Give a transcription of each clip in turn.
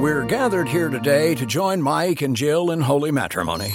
We're gathered here today to join Mike and Jill in holy matrimony.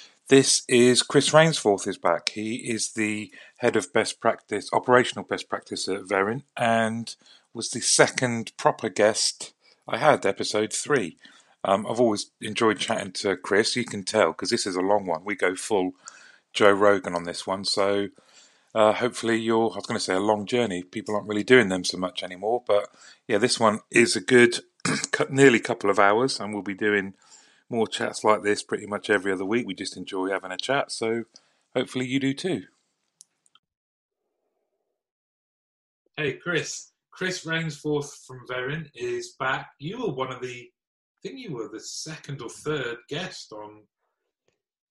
This is Chris Rainsforth is back. He is the head of best practice, operational best practice at Verint, and was the second proper guest I had, episode three. Um, I've always enjoyed chatting to Chris. You can tell because this is a long one. We go full Joe Rogan on this one, so uh, hopefully you're. I was going to say a long journey. People aren't really doing them so much anymore, but yeah, this one is a good, nearly couple of hours, and we'll be doing more chats like this pretty much every other week. We just enjoy having a chat, so hopefully you do too. Hey, Chris. Chris Rainsforth from Verint is back. You were one of the, I think you were the second or third guest on.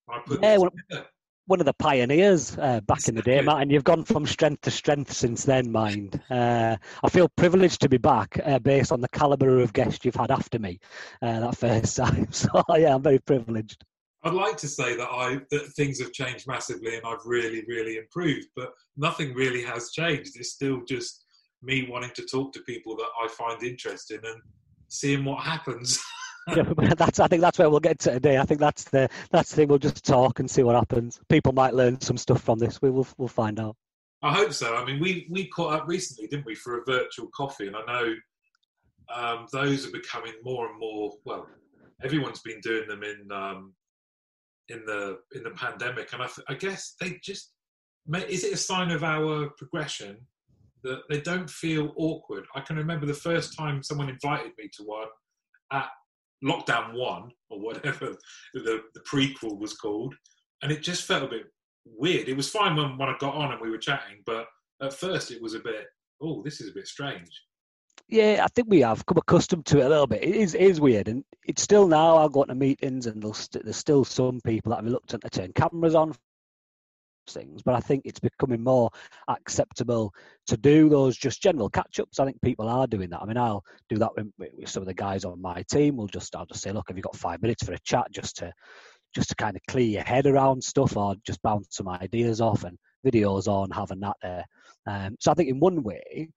I put Yeah, this well- together. One of the pioneers uh, back in the day, Matt, and you've gone from strength to strength since then, mind. Uh, I feel privileged to be back uh, based on the calibre of guests you've had after me uh, that first time. So, yeah, I'm very privileged. I'd like to say that I that things have changed massively and I've really, really improved, but nothing really has changed. It's still just me wanting to talk to people that I find interesting and seeing what happens. Yeah, that's, I think that's where we'll get to today. I think that's the that's the thing. We'll just talk and see what happens. People might learn some stuff from this. We will we'll find out. I hope so. I mean, we we caught up recently, didn't we, for a virtual coffee? And I know um, those are becoming more and more. Well, everyone's been doing them in um, in the in the pandemic, and I, I guess they just is it a sign of our progression that they don't feel awkward. I can remember the first time someone invited me to one at lockdown one or whatever the, the prequel was called, and it just felt a bit weird. It was fine when, when I got on and we were chatting, but at first it was a bit, oh, this is a bit strange. Yeah, I think we have come accustomed to it a little bit. It is is weird, and it's still now. I'll go to meetings, and there's still some people that are reluctant to turn cameras on things, but I think it's becoming more acceptable to do those just general catch ups. I think people are doing that. I mean, I'll do that with, with some of the guys on my team. We'll just I'll just say, look, have you got five minutes for a chat just to just to kind of clear your head around stuff or just bounce some ideas off and videos on having that there. Um, so I think in one way,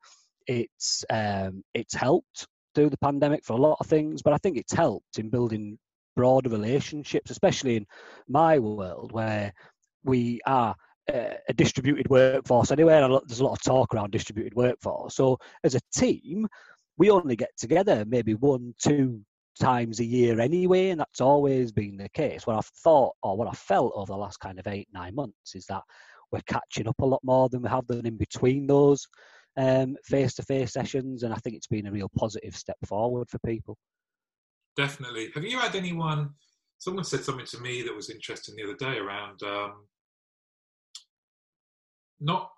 it's um, it's helped through the pandemic for a lot of things, but I think it's helped in building broader relationships, especially in my world where we are a distributed workforce anyway. And there's a lot of talk around distributed workforce. So as a team, we only get together maybe one, two times a year anyway, and that's always been the case. What I've thought or what I felt over the last kind of eight, nine months is that we're catching up a lot more than we have done in between those um, face-to-face sessions, and I think it's been a real positive step forward for people. Definitely. Have you had anyone? Someone said something to me that was interesting the other day around um, not.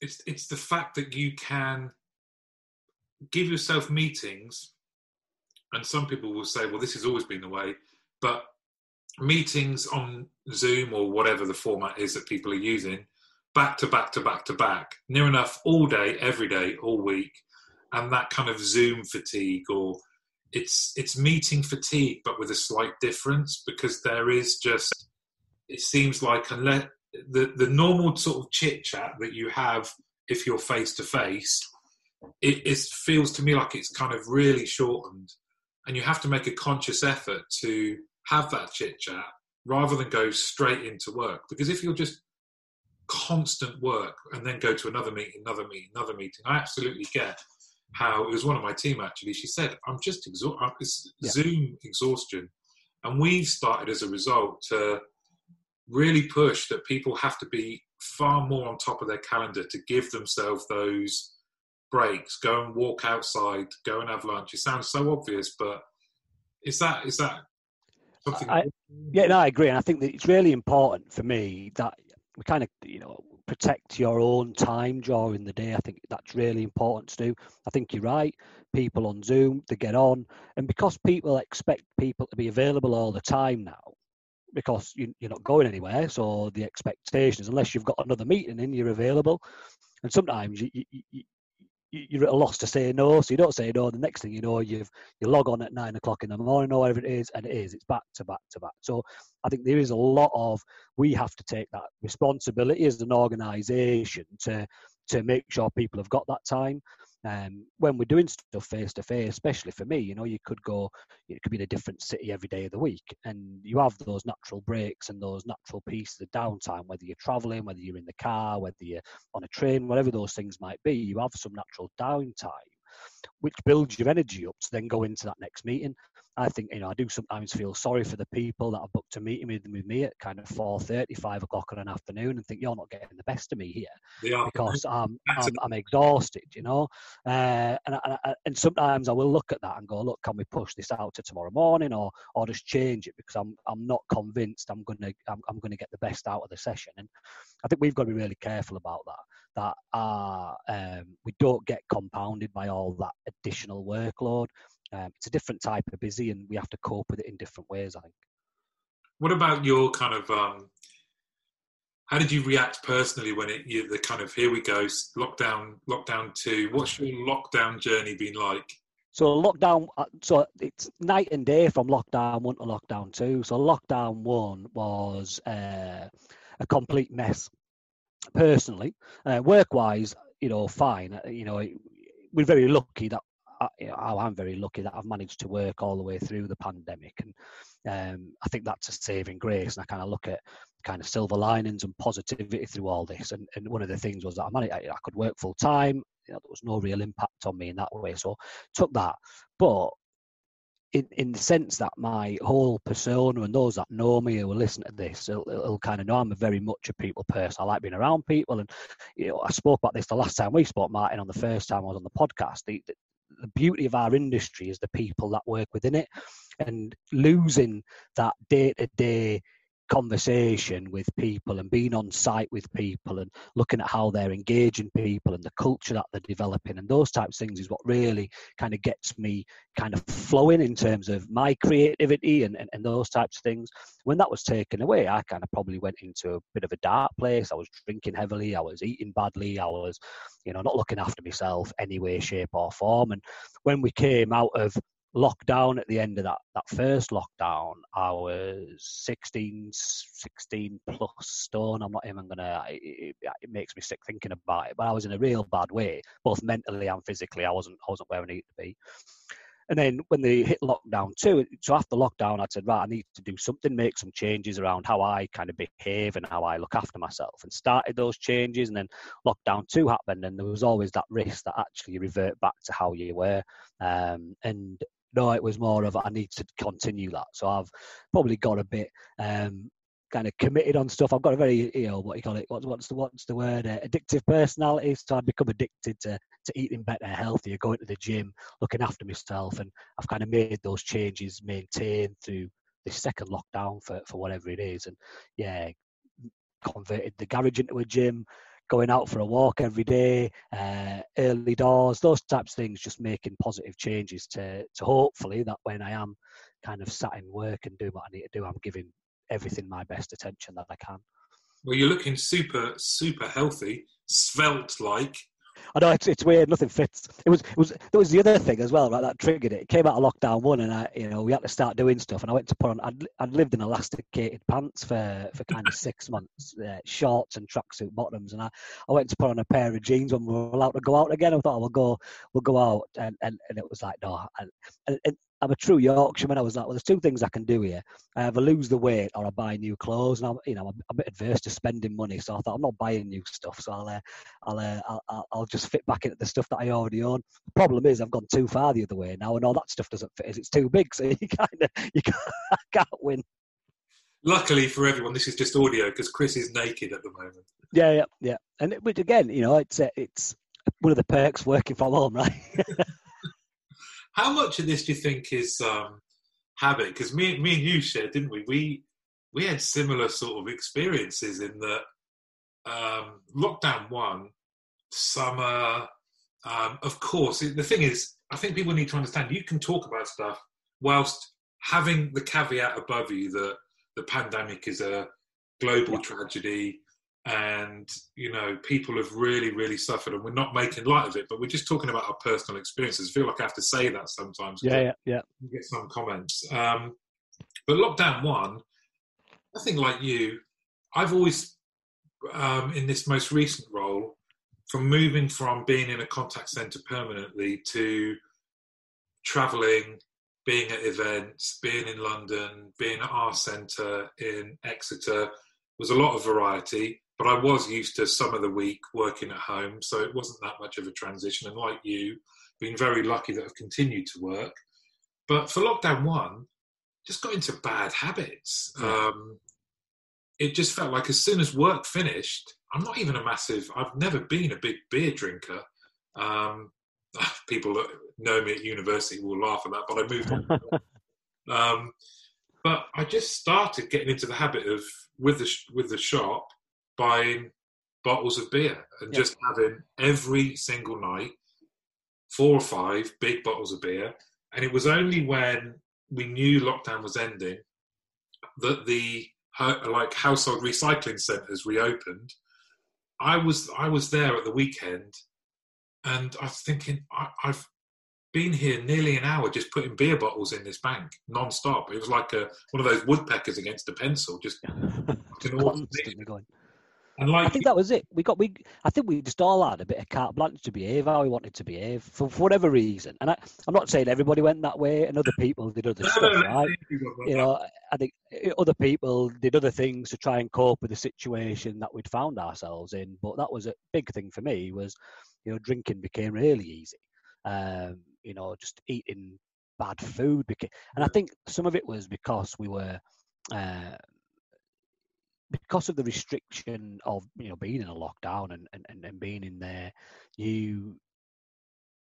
It's it's the fact that you can give yourself meetings, and some people will say, "Well, this has always been the way," but meetings on Zoom or whatever the format is that people are using, back to back to back to back, near enough all day, every day, all week, and that kind of Zoom fatigue or it's it's meeting fatigue but with a slight difference because there is just it seems like unless the the normal sort of chit chat that you have if you're face to face it, feels to me like it's kind of really shortened and you have to make a conscious effort to have that chit chat rather than go straight into work because if you're just constant work and then go to another meeting another meeting another meeting i absolutely get how it was one of my team actually. She said, "I'm just exhausted. Yeah. Zoom exhaustion," and we've started as a result to really push that people have to be far more on top of their calendar to give themselves those breaks. Go and walk outside. Go and have lunch. It sounds so obvious, but is that is that something? I- Yeah, no, I agree, and I think that it's really important for me that we kind of, you know, protect your own time during the day. I think that's really important to do. I think you're right. People on Zoom, they get on, and because people expect people to be available all the time now, because you, you're not going anywhere, so the expectation is unless you've got another meeting in, you're available. And sometimes you, you, you, you're at a loss to say no, so you don't say no. The next thing you know, you've you log on at nine o'clock in the morning or whatever it is, and it is. It's back to back to back. So I think there is a lot of we have to take that responsibility as an organisation to to make sure people have got that time. Um, when we're doing stuff face to face, especially for me, you know, you could go, it could be in a different city every day of the week, and you have those natural breaks and those natural pieces of downtime, whether you're traveling, whether you're in the car, whether you're on a train, whatever those things might be, you have some natural downtime, which builds your energy up to then go into that next meeting. I think you know I do sometimes feel sorry for the people that have booked a meeting with, with me at kind of four thirty, five o'clock on an afternoon, and think you're not getting the best of me here because I'm I'm, I'm exhausted, you know. Uh, and, I- and and sometimes I will look at that and go, look, can we push this out to tomorrow morning, or or just change it because I'm I'm not convinced I'm gonna I'm, I'm gonna get the best out of the session. And I think we've got to be really careful about that. That uh, um, we don't get compounded by all that additional workload. Um, it's a different type of busy, and we have to cope with it in different ways. I think. What about your kind of? Um, how did you react personally when it you the kind of here we go lockdown lockdown two? What's your lockdown journey been like? So lockdown, uh, so it's night and day from lockdown one to lockdown two. So lockdown one was uh, a complete mess. Personally, uh, work-wise, you know, fine. Uh, You know, we're very lucky that I, I'm very lucky that I've managed to work all the way through the pandemic, and um, I think that's a saving grace. And I kind of look at kind of silver linings and positivity through all this. And, and one of the things was that I managed, I, I could work full time. You know, there was no real impact on me in that way. So took that, but in in the sense that my whole persona and those that know me who listen to this, will will kind of know I'm a very much a people person. I like being around people, and you know, I spoke about this the last time we spoke, Martin, on the first time I was on the podcast. The, the, beauty of our industry is the people that work within it, and losing that day to day conversation with people and being on site with people and looking at how they're engaging people and the culture that they're developing and those types of things is what really kind of gets me kind of flowing in terms of my creativity and, and, and those types of things. When that was taken away, I kind of probably went into a bit of a dark place. I was drinking heavily, I was eating badly, I was, you know, not looking after myself any way, shape, or form. And when we came out of lockdown at the end of that that first lockdown i was 16 16 plus stone. I'm not even gonna it, it, makes me sick thinking about it but i was in a real bad way both mentally and physically. I wasn't i wasn't where i needed to be. And then when they hit lockdown too so after lockdown i said right i need to do something make some changes around how i kind of behave and how i look after myself and started those changes. And then lockdown two happened and there was always that risk that actually you revert back to how you were. Um, and no, it was more of I need to continue that. So I've probably got a bit um, kind of committed on stuff. I've got a very, you know, what you call it? What's what's the what's the word? Uh, addictive personality. So I've become addicted to to eating better, healthier, going to the gym, looking after myself, and I've kind of made those changes, maintained through this second lockdown for for whatever it is, and yeah, converted the garage into a gym going out for a walk every day, uh, early doors, those types of things, just making positive changes to, to hopefully that when I am kind of sat in work and doing what I need to do, I'm giving everything my best attention that I can. Well, you're looking super, super healthy, svelte like. I know it's, it's weird. Nothing fits. It was it was there was the other thing as well, right? That triggered it. It came out of lockdown one, and I you know we had to start doing stuff. And I went to put on. I'd, I'd lived in elasticated pants for for kind of six months, uh, shorts and tracksuit bottoms, and I, I went to put on a pair of jeans when we were allowed to go out again. I thought oh, we'll go we'll go out, and, and, and it was like no, and, and, and I'm a true Yorkshireman. I was like, well, there's two things I can do here. I either lose the weight or I buy new clothes. And I'm, you know, I'm a bit adverse to spending money, so I thought I'm not buying new stuff. So I'll, uh, I'll, uh, I'll, I'll just fit back into the stuff that I already own. The problem is I've gone too far the other way now, and all that stuff doesn't fit. It's too big, so you kind of you can't, can't win. Luckily for everyone, this is just audio because Chris is naked at the moment. Yeah, yeah, yeah. And it, but again, you know, it's uh, it's one of the perks working from home, right? How much of this do you think is um, habit? Because me, me and you shared, didn't we? We we had similar sort of experiences in that um, lockdown one, summer. Um, of course, the thing is, I think people need to understand you can talk about stuff whilst having the caveat above you that the pandemic is a global tragedy and you know people have really really suffered and we're not making light of it but we're just talking about our personal experiences. I feel like i have to say that sometimes yeah yeah yeah. You get some comments. Um, but lockdown one i think like you. I've always um, in this most recent role from moving from being in a contact center permanently to traveling being at events being in london being at our center in exeter was a lot of variety but I was used to some of the week working at home, so it wasn't that much of a transition. And like you, been very lucky that I've continued to work. But for lockdown one, just got into bad habits. Um, it just felt like as soon as work finished, I'm not even a massive. I've never been a big beer drinker. Um, people that know me at university will laugh at that, but I moved on. um, but I just started getting into the habit of with the with the shop buying bottles of beer and yeah. just having every single night four or five big bottles of beer. And it was only when we knew lockdown was ending that the uh, like household recycling centres reopened. I was I was there at the weekend, and I was thinking I, have been here nearly an hour just putting beer bottles in this bank non-stop. It was like a, one of those woodpeckers against a pencil, just going. And like, I think that was it. We got we. I think we just all had a bit of carte blanche to behave how we wanted to behave for, for whatever reason. And I, am not saying everybody went that way, and other people did other stuff, right? You know, I think other people did other things to try and cope with the situation that we'd found ourselves in. But that was a big thing for me. Was you know, drinking became really easy. Um, you know, just eating bad food became, and I think some of it was because we were. Uh, because of the restriction of you know being in a lockdown and, and, and being in there, you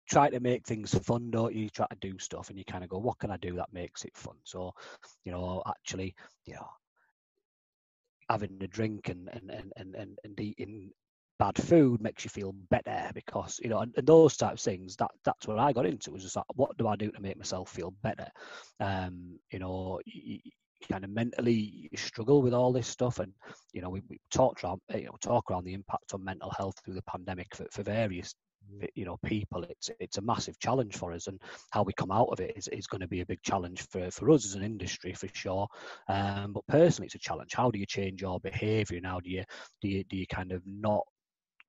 try to make things fun, don't you? you? Try to do stuff and you kind of go, what can I do that makes it fun? So, you know, actually, you know, having a drink and and, and, and, and eating bad food makes you feel better because you know and, and, those types of things that that's what i got into was just like what do i do to make myself feel better um you know kind of mentally struggle with all this stuff and you know we, we talked around you know talk around the impact on mental health through the pandemic for, for various mm. you know people. It's it's a massive challenge for us and how we come out of it is, is going to be a big challenge for, for us as an industry for sure. Um, but personally it's a challenge. How do you change your behavior and how do you do you, do you kind of not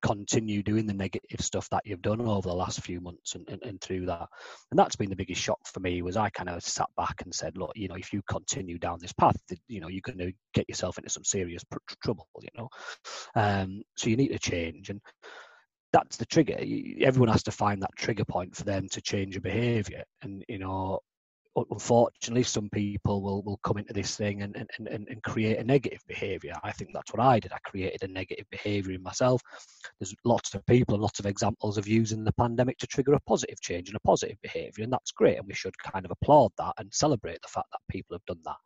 continue doing the negative stuff that you've done over the last few months and, and, and, through that. And that's been the biggest shock for me was i kind of sat back and said look you know if you continue down this path you know you're going to get yourself into some serious pr- trouble you know? Um, so you need to change. And that's the trigger. Everyone has to find that trigger point for them to change a behavior. And you know unfortunately, some people will, will come into this thing and, and, and, and create a negative behavior. I think that's what I did. I created a negative behavior in myself. There's lots of people and lots of examples of using the pandemic to trigger a positive change and a positive behavior, and that's great. And we should kind of applaud that and celebrate the fact that people have done that.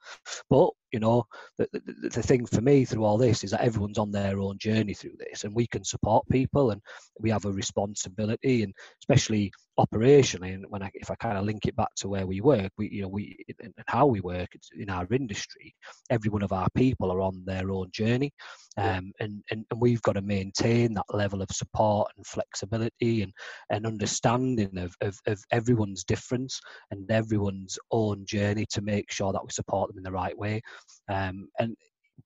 But you know, the, the, the thing for me through all this is that everyone's on their own journey through this, and we can support people, and we have a responsibility, and especially operationally. And when I, if I kind of link it back to where we work, we, you know, we and how we work in our industry, every one of our people are on their own journey, um, and, and and we've got to maintain that level of support and flexibility and and understanding of, of, of everyone's difference and everyone's own journey to make sure that we support them in the right way. Um, and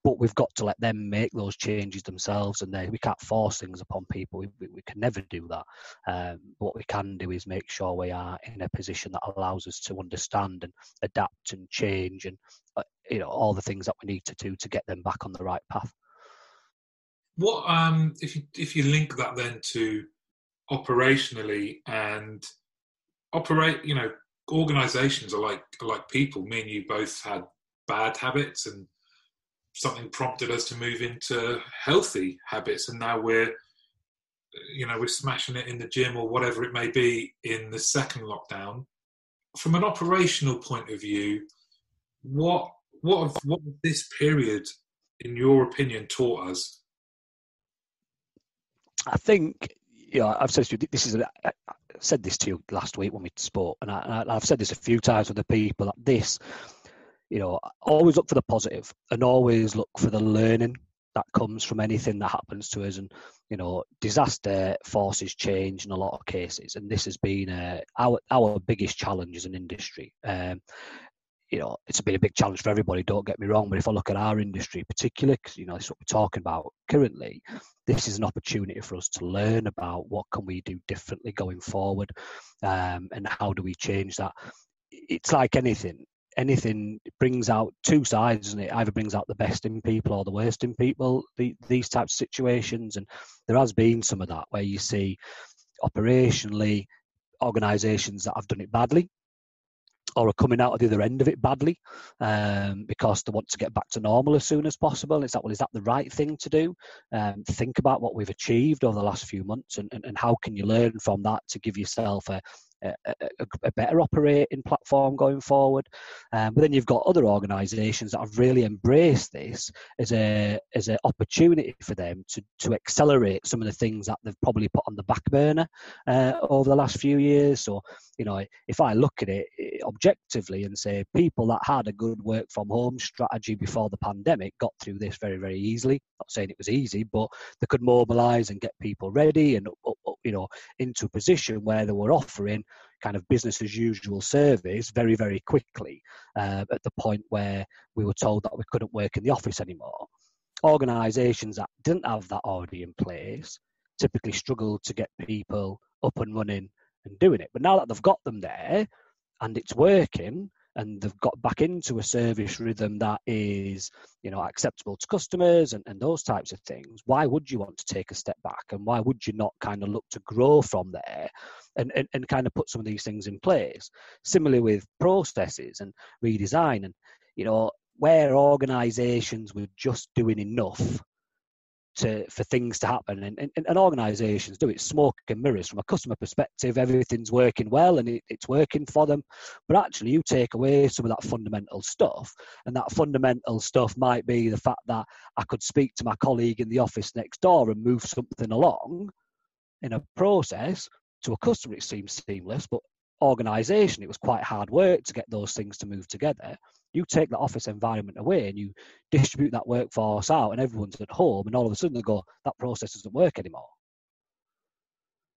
but we've got to let them make those changes themselves, and they, we can't force things upon people. We, we, we can never do that. Um, what we can do is make sure we are in a position that allows us to understand and adapt and change, and uh, you know all the things that we need to do to get them back on the right path. What um, if you if you link that then to operationally and operate? You know, organisations are like like people. Me and you both had bad habits and something prompted us to move into healthy habits. And now we're you know we're smashing it in the gym or whatever it may be in the second lockdown. From an operational point of view what what what this period in your opinion taught us? I think you know i've said you this is a, I said this to you last week when we spoke and I, i've said this a few times with the people that this you know, always look for the positive and always look for the learning that comes from anything that happens to us. And, you know, disaster forces change in a lot of cases. And this has been uh, our, our biggest challenge as an industry. Um, you know, it's been a big challenge for everybody, don't get me wrong. But if I look at our industry particularly, because, you know, is what we're talking about currently, this is an opportunity for us to learn about what can we do differently going forward um, and how do we change that. It's like anything anything brings out two sides and it either brings out the best in people or the worst in people the, these types of situations and there has been some of that where you see operationally organizations that have done it badly or are coming out of the other end of it badly um, because they want to get back to normal as soon as possible. Is that well? Is that the right thing to do? Um, think about what we've achieved over the last few months, and, and, and how can you learn from that to give yourself a, a, a, better operating platform going forward. Um, but then you've got other organisations that have really embraced this as a as an opportunity for them to to accelerate some of the things that they've probably put on the back burner uh, over the last few years. So you know, if I look at it objectively and say people that had a good work from home strategy before the pandemic got through this very very easily. Not saying it was easy, but they could mobilise and get people ready and you know into a position where they were offering kind of business as usual service very, very quickly uh, at the point where we were told that we couldn't work in the office anymore. Organisations that didn't have that already in place typically struggle to get people up and running and doing it. But now that they've got them there and it's working, and they've got back into a service rhythm that is you know acceptable to customers and, and those types of things why would you want to take a step back? And why would you not kind of look to grow from there and, and, and kind of put some of these things in place? Similarly with processes and redesign and you know where organizations were just doing enough to for things to happen. And, and, and organizations do it. Smoke and mirrors. From a customer perspective everything's working well and it, it's working for them. But actually you take away some of that fundamental stuff and that fundamental stuff might be the fact that i could speak to my colleague in the office next door and move something along in a process. To a customer it seems seamless but organization it was quite hard work to get those things to move together you take that office environment away and you distribute that workforce out and everyone's at home and all of a sudden they go that process doesn't work anymore.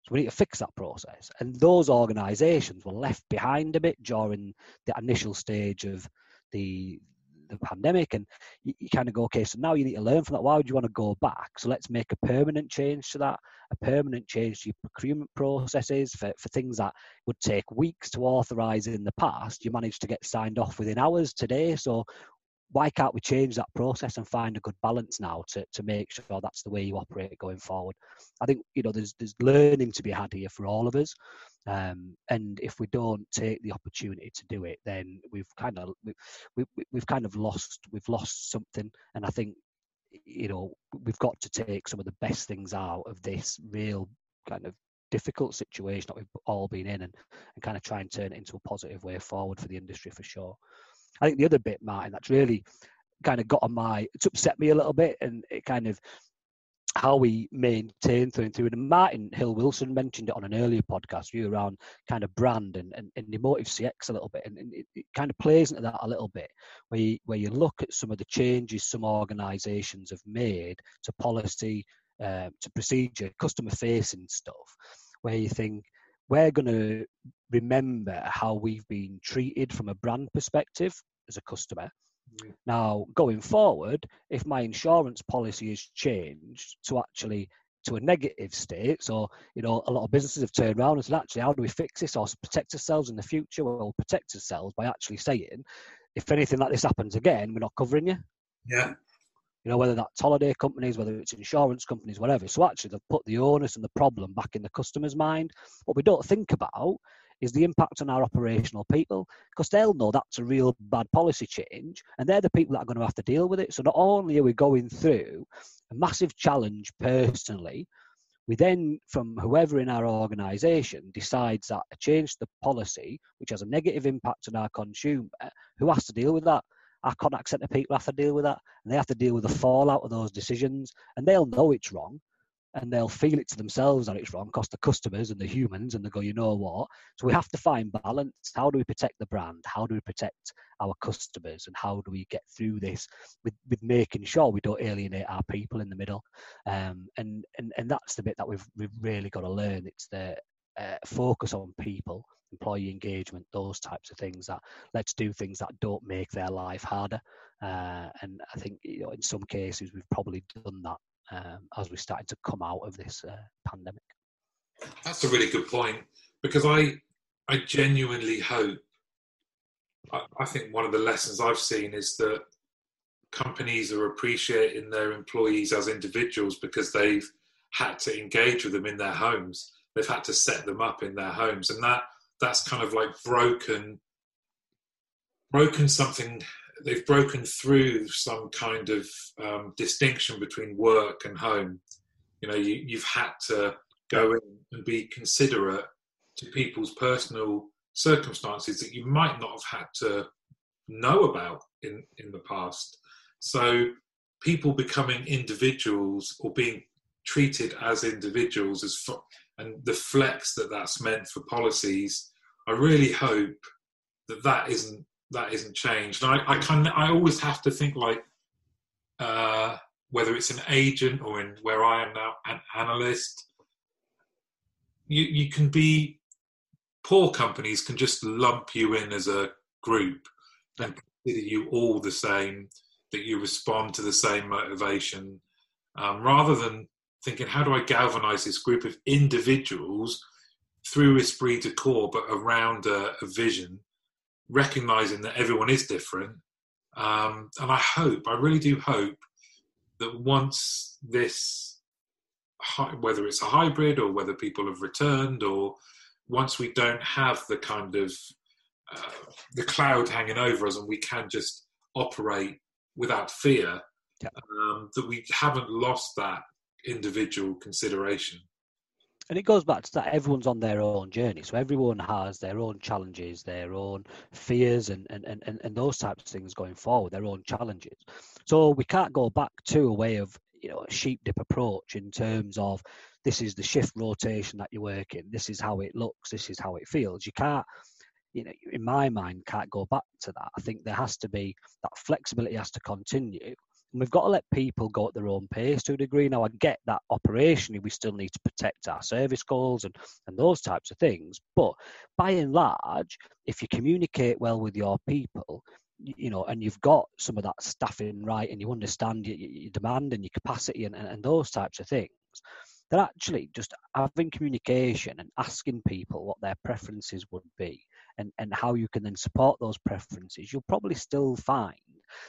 So we need to fix that process. And those organizations were left behind a bit during the initial stage of the the pandemic and you, you, kind of go okay so now you need to learn from that. Why would you want to go back? So let's make a permanent change to that a permanent change to your procurement processes for, for things that would take weeks to authorize in the past. You managed to get signed off within hours today so why can't we change that process and find a good balance now to, to make sure that's the way you operate going forward? I think you know there's there's learning to be had here for all of us, um, and if we don't take the opportunity to do it, then we've kind of we, we, we've kind of lost we've lost something. And I think you know we've got to take some of the best things out of this real kind of difficult situation that we've all been in and, and kind of try and turn it into a positive way forward for the industry for sure. I think the other bit, Martin, that's really kind of got on my, it's upset me a little bit and it kind of how we maintain through and through. And Martin Hill Wilson mentioned it on an earlier podcast view around kind of brand and, and, and emotive CX a little bit. And, and it, it, kind of plays into that a little bit where you, where you look at some of the changes some organizations have made to policy, uh, to procedure, customer facing stuff, where you think, we're going to remember how we've been treated from a brand perspective as a customer Mm. Now, going forward, if my insurance policy is changed to actually to a negative state, so you know a lot of businesses have turned around and said, actually, how do we fix this or protect ourselves in the future? Well, we'll protect ourselves by actually saying, if anything like this happens again, we're not covering you. Yeah. You know, whether that's holiday companies, whether it's insurance companies, whatever. So actually, they've put the onus and the problem back in the customer's mind. What we don't think about is the impact on our operational people because they'll know that's a real bad policy change and they're the people that are going to have to deal with it. So not only are we going through a massive challenge personally, we then, from whoever in our organisation decides that a change to the policy, which has a negative impact on our consumer, who has to deal with that? Our contact centre people have to deal with that, and they have to deal with the fallout of those decisions, and they'll know it's wrong, and they'll feel it to themselves that it's wrong because the customers and the humans and they go, you know what? So we have to find balance. How do we protect the brand? How do we protect our customers? And how do we get through this with, with making sure we don't alienate our people in the middle? Um, and, and and that's the bit that we've we've really got to learn. It's the uh, focus on people, employee engagement, those types of things. That let's do things that don't make their life harder. Uh, and I think you know in some cases we've probably done that um, as we're starting to come out of this uh, pandemic. That's a really good point because I I genuinely hope. I, I think one of the lessons I've seen is that companies are appreciating their employees as individuals because they've had to engage with them in their homes. They've had to set them up in their homes, and that that's kind of like broken broken something they've broken through some kind of um, distinction between work and home. You know, you, you've had to go in and be considerate to people's personal circumstances that you might not have had to know about in, in the past. So, people becoming individuals or being treated as individuals, as and the flex that that's meant for policies, I really hope that that isn't that isn't changed. And I, I can I always have to think like uh, whether it's an agent or in where I am now an analyst. You you can be poor companies can just lump you in as a group and consider you all the same, that you respond to the same motivation, um, rather than thinking how do I galvanize this group of individuals through esprit de corps, but around a, a vision recognizing that everyone is different. Um, and I hope, I really do hope that once this, whether it's a hybrid or whether people have returned, or once we don't have the kind of uh, the cloud hanging over us and we can just operate without fear, yeah. um, that we haven't lost that individual consideration and it goes back to that everyone's on their own journey. So everyone has their own challenges their own fears and and, and, and those types of things going forward their own challenges. So we can't go back to a way of you know a sheep dip approach in terms of this is the shift rotation that you're working this is how it looks this is how it feels. You can't you know in my mind can't go back to that. I think there has to be that flexibility has to continue and we've got to let people go at their own pace to a degree. Now, I get that operationally we still need to protect our service calls and, and those types of things. But by and large, if you communicate well with your people, you know, and you've got some of that staffing right and you understand your, your demand and your capacity and, and, and those types of things, then actually just having communication and asking people what their preferences would be and, and how you can then support those preferences, you'll probably still find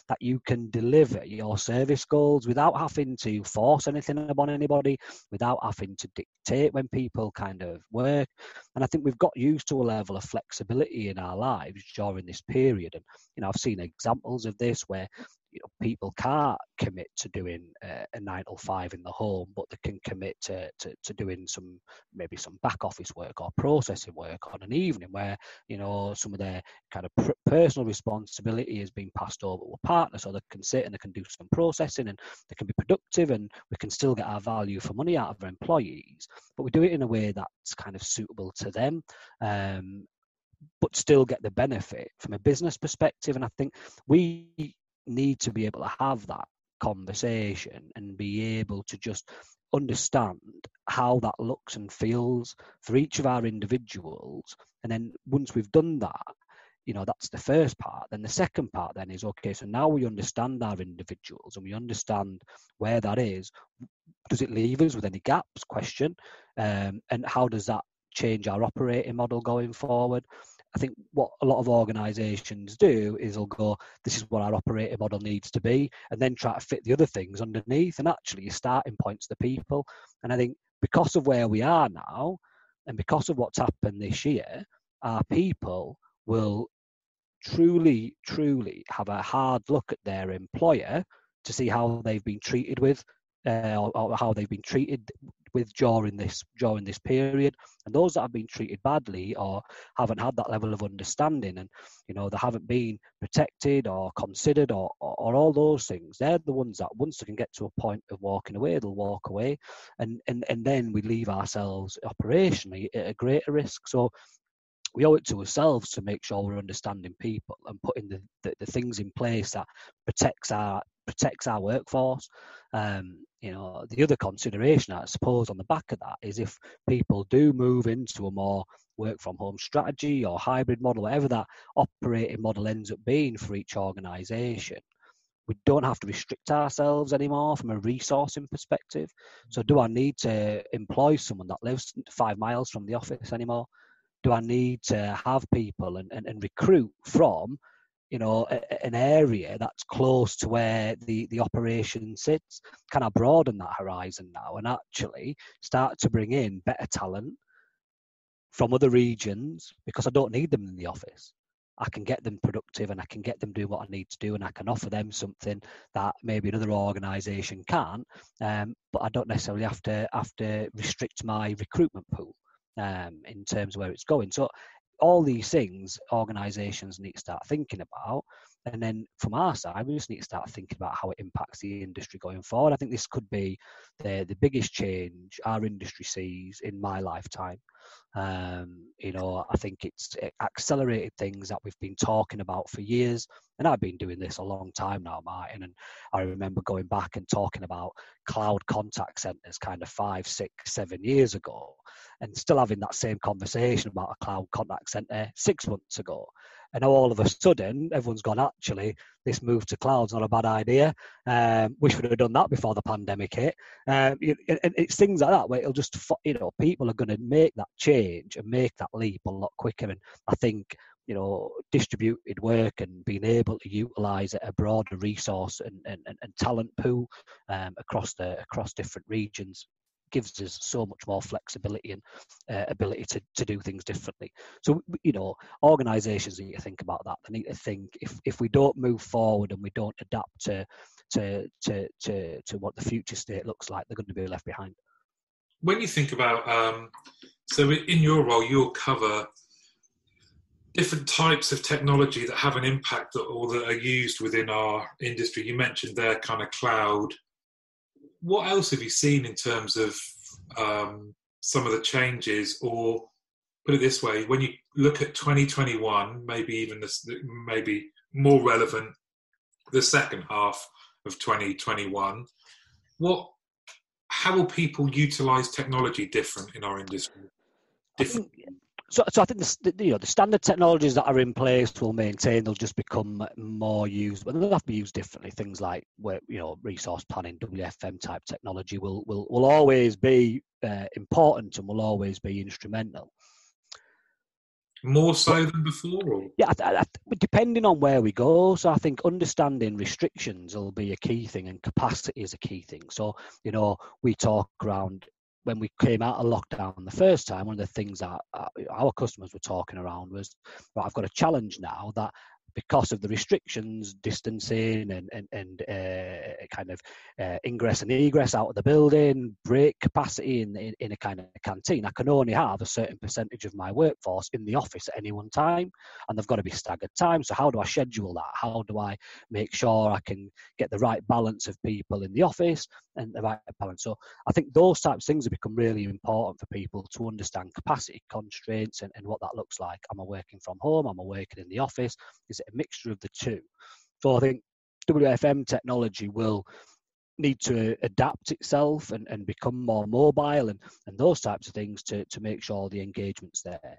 that you can deliver your service goals without having to force anything upon anybody, without having to dictate when people kind of work. And I think we've got used to a level of flexibility in our lives during this period. And, you know, I've seen examples of this where you know, people can't commit to doing uh, a nine or five in the home, but they can commit to, to, to doing some maybe some back office work or processing work on an evening where you know some of their kind of personal responsibility is being passed over to a partner, so they can sit and they can do some processing and they can be productive, and we can still get our value for money out of our employees, but we do it in a way that's kind of suitable to them. Um, but still get the benefit from a business perspective. And I think we need to be able to have that conversation and be able to just understand how that looks and feels for each of our individuals. And then once we've done that, you know that's the first part. Then the second part then is okay so now we understand our individuals and we understand where that is. Does it leave us with any gaps? Question. Um, and how does that change our operating model going forward I think what a lot of organisations do is they'll go, this is what our operating model needs to be, and then try to fit the other things underneath. And actually, your starting point's the people. And I think because of where we are now, and because of what's happened this year, our people will truly, truly have a hard look at their employer to see how they've been treated with, uh, or, or, how they've been treated with during this during this period. And those that have been treated badly or haven't had that level of understanding, and you know they haven't been protected or considered or, or, or all those things, they're the ones that once they can get to a point of walking away, they'll walk away, and and and then we leave ourselves operationally at a greater risk. So we owe it to ourselves to make sure we're understanding people and putting the, the, the things in place that protects our protects our workforce. Um, you know, the other consideration, I suppose, on the back of that is if people do move into a more work from home strategy or hybrid model, whatever that operating model ends up being for each organisation, we don't have to restrict ourselves anymore from a resourcing perspective. So, do I need to employ someone that lives five miles from the office anymore? Do I need to have people and, and, and recruit from you know, an area that's close to where the, the operation sits? Can I broaden that horizon now and actually start to bring in better talent from other regions because I don't need them in the office? I can get them productive and I can get them doing what I need to do and I can offer them something that maybe another organisation can't. Um, but I don't necessarily have to have to restrict my recruitment pool um, in terms of where it's going. So all these things organizations need to start thinking about. And then from our side we just need to start thinking about how it impacts the industry going forward. I think this could be the the biggest change our industry sees in my lifetime. Um, you know i think it's it accelerated things that we've been talking about for years and i've been doing this a long time now martin. And i remember going back and talking about cloud contact centers kind of five six seven years ago and still having that same conversation about a cloud contact center six months ago. And now all of a sudden, everyone's gone, actually, this move to cloud's not a bad idea. Um, wish we'd have done that before the pandemic hit. Um, and it's things like that where it'll just, you know, people are going to make that change and make that leap a lot quicker. And I think you know, distributed work and being able to utilize a broader resource and, and, and talent pool um, across the across different regions gives us so much more flexibility and uh, ability to, to do things differently. So, you know, organizations need to think about that. They need to think if, if we don't move forward and we don't adapt to, to, to, to, to what the future state looks like, they're going to be left behind. When you think about, um, so in your role, you'll cover different types of technology that have an impact or that are used within our industry. You mentioned there kind of cloud what else have you seen in terms of um, some of the changes, or put it this way, when you look at 2021, maybe even this, maybe more relevant, the second half of 2021, what, how will people utilize technology different in our industry? Different so, so I think the, you know the standard technologies that are in place will maintain. They'll just become more used, but they'll have to be used differently. Things like where you know resource planning, WFM type technology will will will always be uh, important and will always be instrumental. More so than before, or? yeah, I, I, depending on where we go. So I think understanding restrictions will be a key thing, and capacity is a key thing. So you know we talk around when we came out of lockdown the first time, one of the things that uh, our customers were talking around was, right, I've got a challenge now that because of the restrictions, distancing, and and, and uh, kind of uh, ingress and egress out of the building, break capacity in, in, in a kind of canteen. I can only have a certain percentage of my workforce in the office at any one time, and they've got to be staggered time. So how do I schedule that? How do I make sure I can get the right balance of people in the office and the right balance? So I think those types of things have become really important for people to understand capacity constraints and, and what that looks like. Am I working from home? Am I working in the office? Is a mixture of the two. So I think WFM technology will need to adapt itself and, and become more mobile and, and those types of things to, to make sure the engagement's there.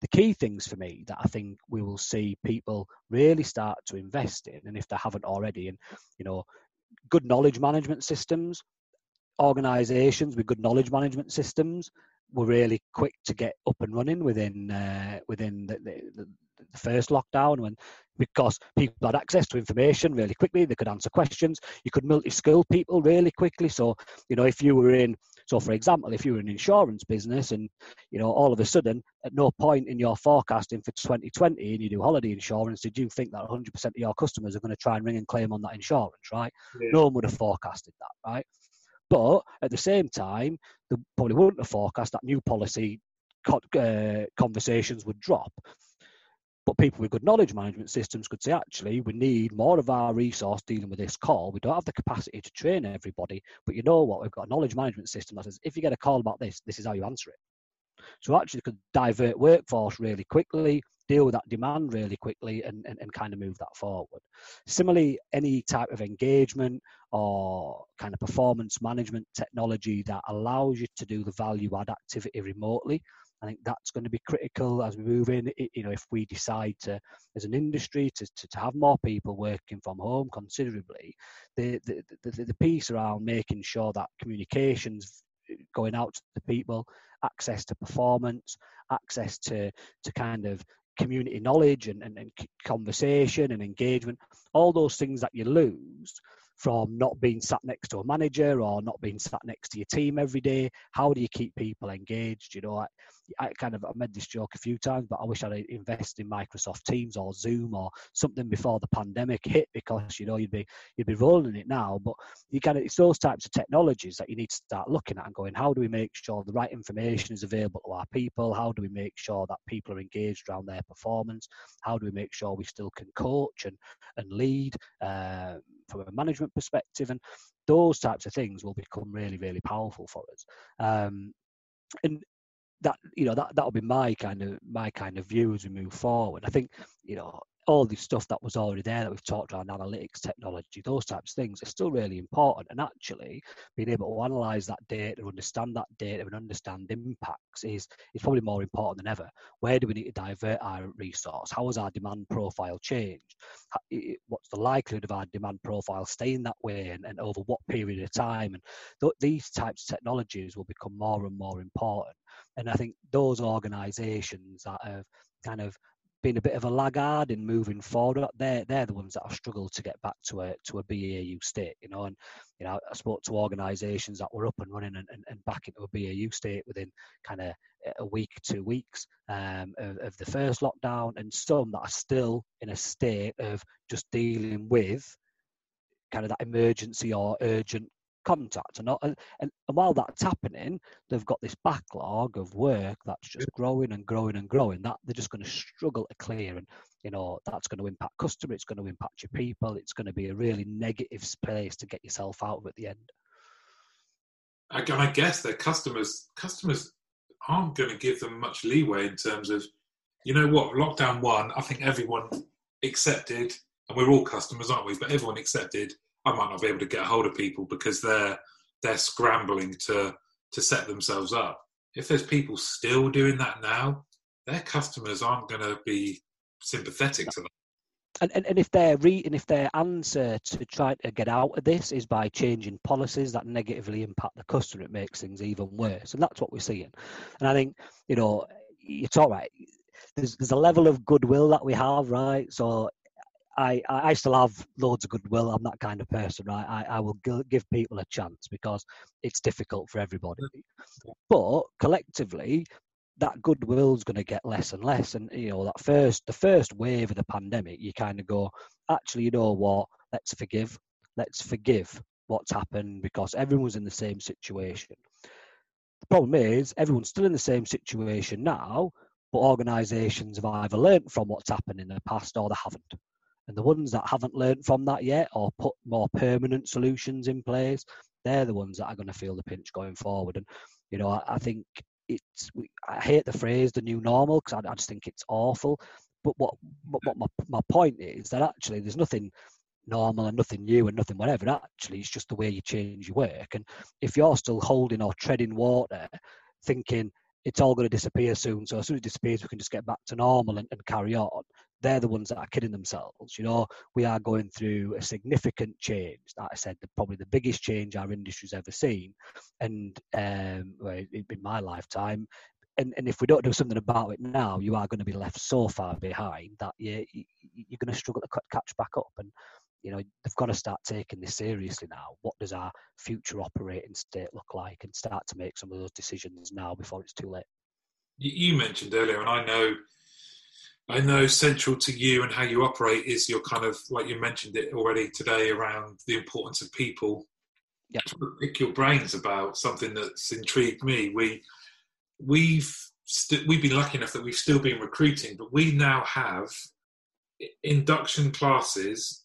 the key things for me that I think we will see people really start to invest in, and if they haven't already, and you know, good knowledge management systems, organisations with good knowledge management systems were really quick to get up and running within uh, within the, the, the first lockdown when because people had access to information really quickly they could answer questions you could multi-skill people really quickly so you know if you were in so for example if you were in insurance business and you know all of a sudden at no point in your forecasting for 2020 and you do holiday insurance did you think that 100% of your customers are going to try and ring and claim on that insurance right yeah. no one would have forecasted that right but at the same time, they probably wouldn't have forecast that new policy uh, conversations would drop. But people with good knowledge management systems could say, actually, we need more of our resource dealing with this call. We don't have the capacity to train everybody, but you know what? We've got a knowledge management system that says, if you get a call about this, this is how you answer it. So actually, could divert workforce really quickly, deal with that demand really quickly and, and, and kind of move that forward. Similarly, any type of engagement or kind of performance management technology that allows you to do the value add activity remotely. I think that's going to be critical as we move in. You know, if we decide to, as an industry, to, to, to have more people working from home considerably, the, the, the, the piece around making sure that communications uh, going out to the people, access to performance, access to to kind of community knowledge and, and, and conversation and engagement, all those things that you lose from not being sat next to a manager or not being sat next to your team every day. How do you keep people engaged? You know, I, I kind of I made this joke a few times, but I wish I'd invested in Microsoft Teams or Zoom or something before the pandemic hit because you know you'd be you'd be rolling it now. But you kind of it's those types of technologies that you need to start looking at and going, how do we make sure the right information is available to our people? How do we make sure that people are engaged around their performance? How do we make sure we still can coach and and lead uh, from a management perspective? And those types of things will become really really powerful for us. Um, and that you know that that'll be my kind of my kind of view as we move forward. I think you know all the stuff that was already there that we've talked around analytics technology, those types of things are still really important. And actually, being able to analyze that data, understand that data, and understand impacts is is probably more important than ever. Where do we need to divert our resource? How has our demand profile changed? What's the likelihood of our demand profile staying that way, and, and over what period of time? And th- these types of technologies will become more and more important. And I think those organisations that have kind of been a bit of a laggard in moving forward. They're they're the ones that have struggled to get back to a to a BAU state, you know. And you know, I spoke to organisations that were up and running and, and, and back into a BAU state within kind of a week, two weeks um, of, of the first lockdown, and some that are still in a state of just dealing with kind of that emergency or urgent contact and, and, and while that's happening they've got this backlog of work that's just growing and growing and growing that they're just going to struggle to clear and you know that's going to impact customer it's going to impact your people it's going to be a really negative place to get yourself out of at the end. And i guess their customers customers aren't going to give them much leeway in terms of you know what lockdown one i think everyone accepted and we're all customers aren't we? But everyone accepted I might not be able to get a hold of people because they're they're scrambling to to set themselves up. If there's people still doing that now, their customers aren't going to be sympathetic to them. And, and, and if their re, and if their answer to try to get out of this is by changing policies that negatively impact the customer, it makes things even worse. And that's what we're seeing. And I think you know, you talk right. There's there's a level of goodwill that we have, right? So I, I still have loads of goodwill. I'm that kind of person, right? I, I will give people a chance because it's difficult for everybody. But collectively, that goodwill is going to get less and less. And you know, that first the first wave of the pandemic, you kind of go, actually, you know what? Let's forgive. Let's forgive what's happened because everyone's in the same situation. The problem is everyone's still in the same situation now, but organisations have either learnt from what's happened in the past or they haven't. And the ones that haven't learned from that yet or put more permanent solutions in place, they're the ones that are going to feel the pinch going forward. And, you know, I, I think it's, I hate the phrase the new normal because I, I, just think it's awful. But what, what, what my, my point is that actually there's nothing normal and nothing new and nothing whatever. Actually, it's just the way you change your work. And if you're still holding or treading water, thinking it's all going to disappear soon. So as soon as it disappears, we can just get back to normal and, and carry on. They're the ones that are kidding themselves. You know, we are going through a significant change. Like I said, the, probably the biggest change our industry's ever seen, and um, well, in my lifetime. And, and if we don't do something about it now, you are going to be left so far behind that you, you're going to struggle to catch back up. And you know they've got to start taking this seriously now what does our future operating state look like and start to make some of those decisions now before it's too late you mentioned earlier and i know i know central to you and how you operate is your kind of like you mentioned it already today around the importance of people. Yeah. Pick your brains about something that's intrigued me. We we've st- we've been lucky enough that we've still been recruiting but we now have induction classes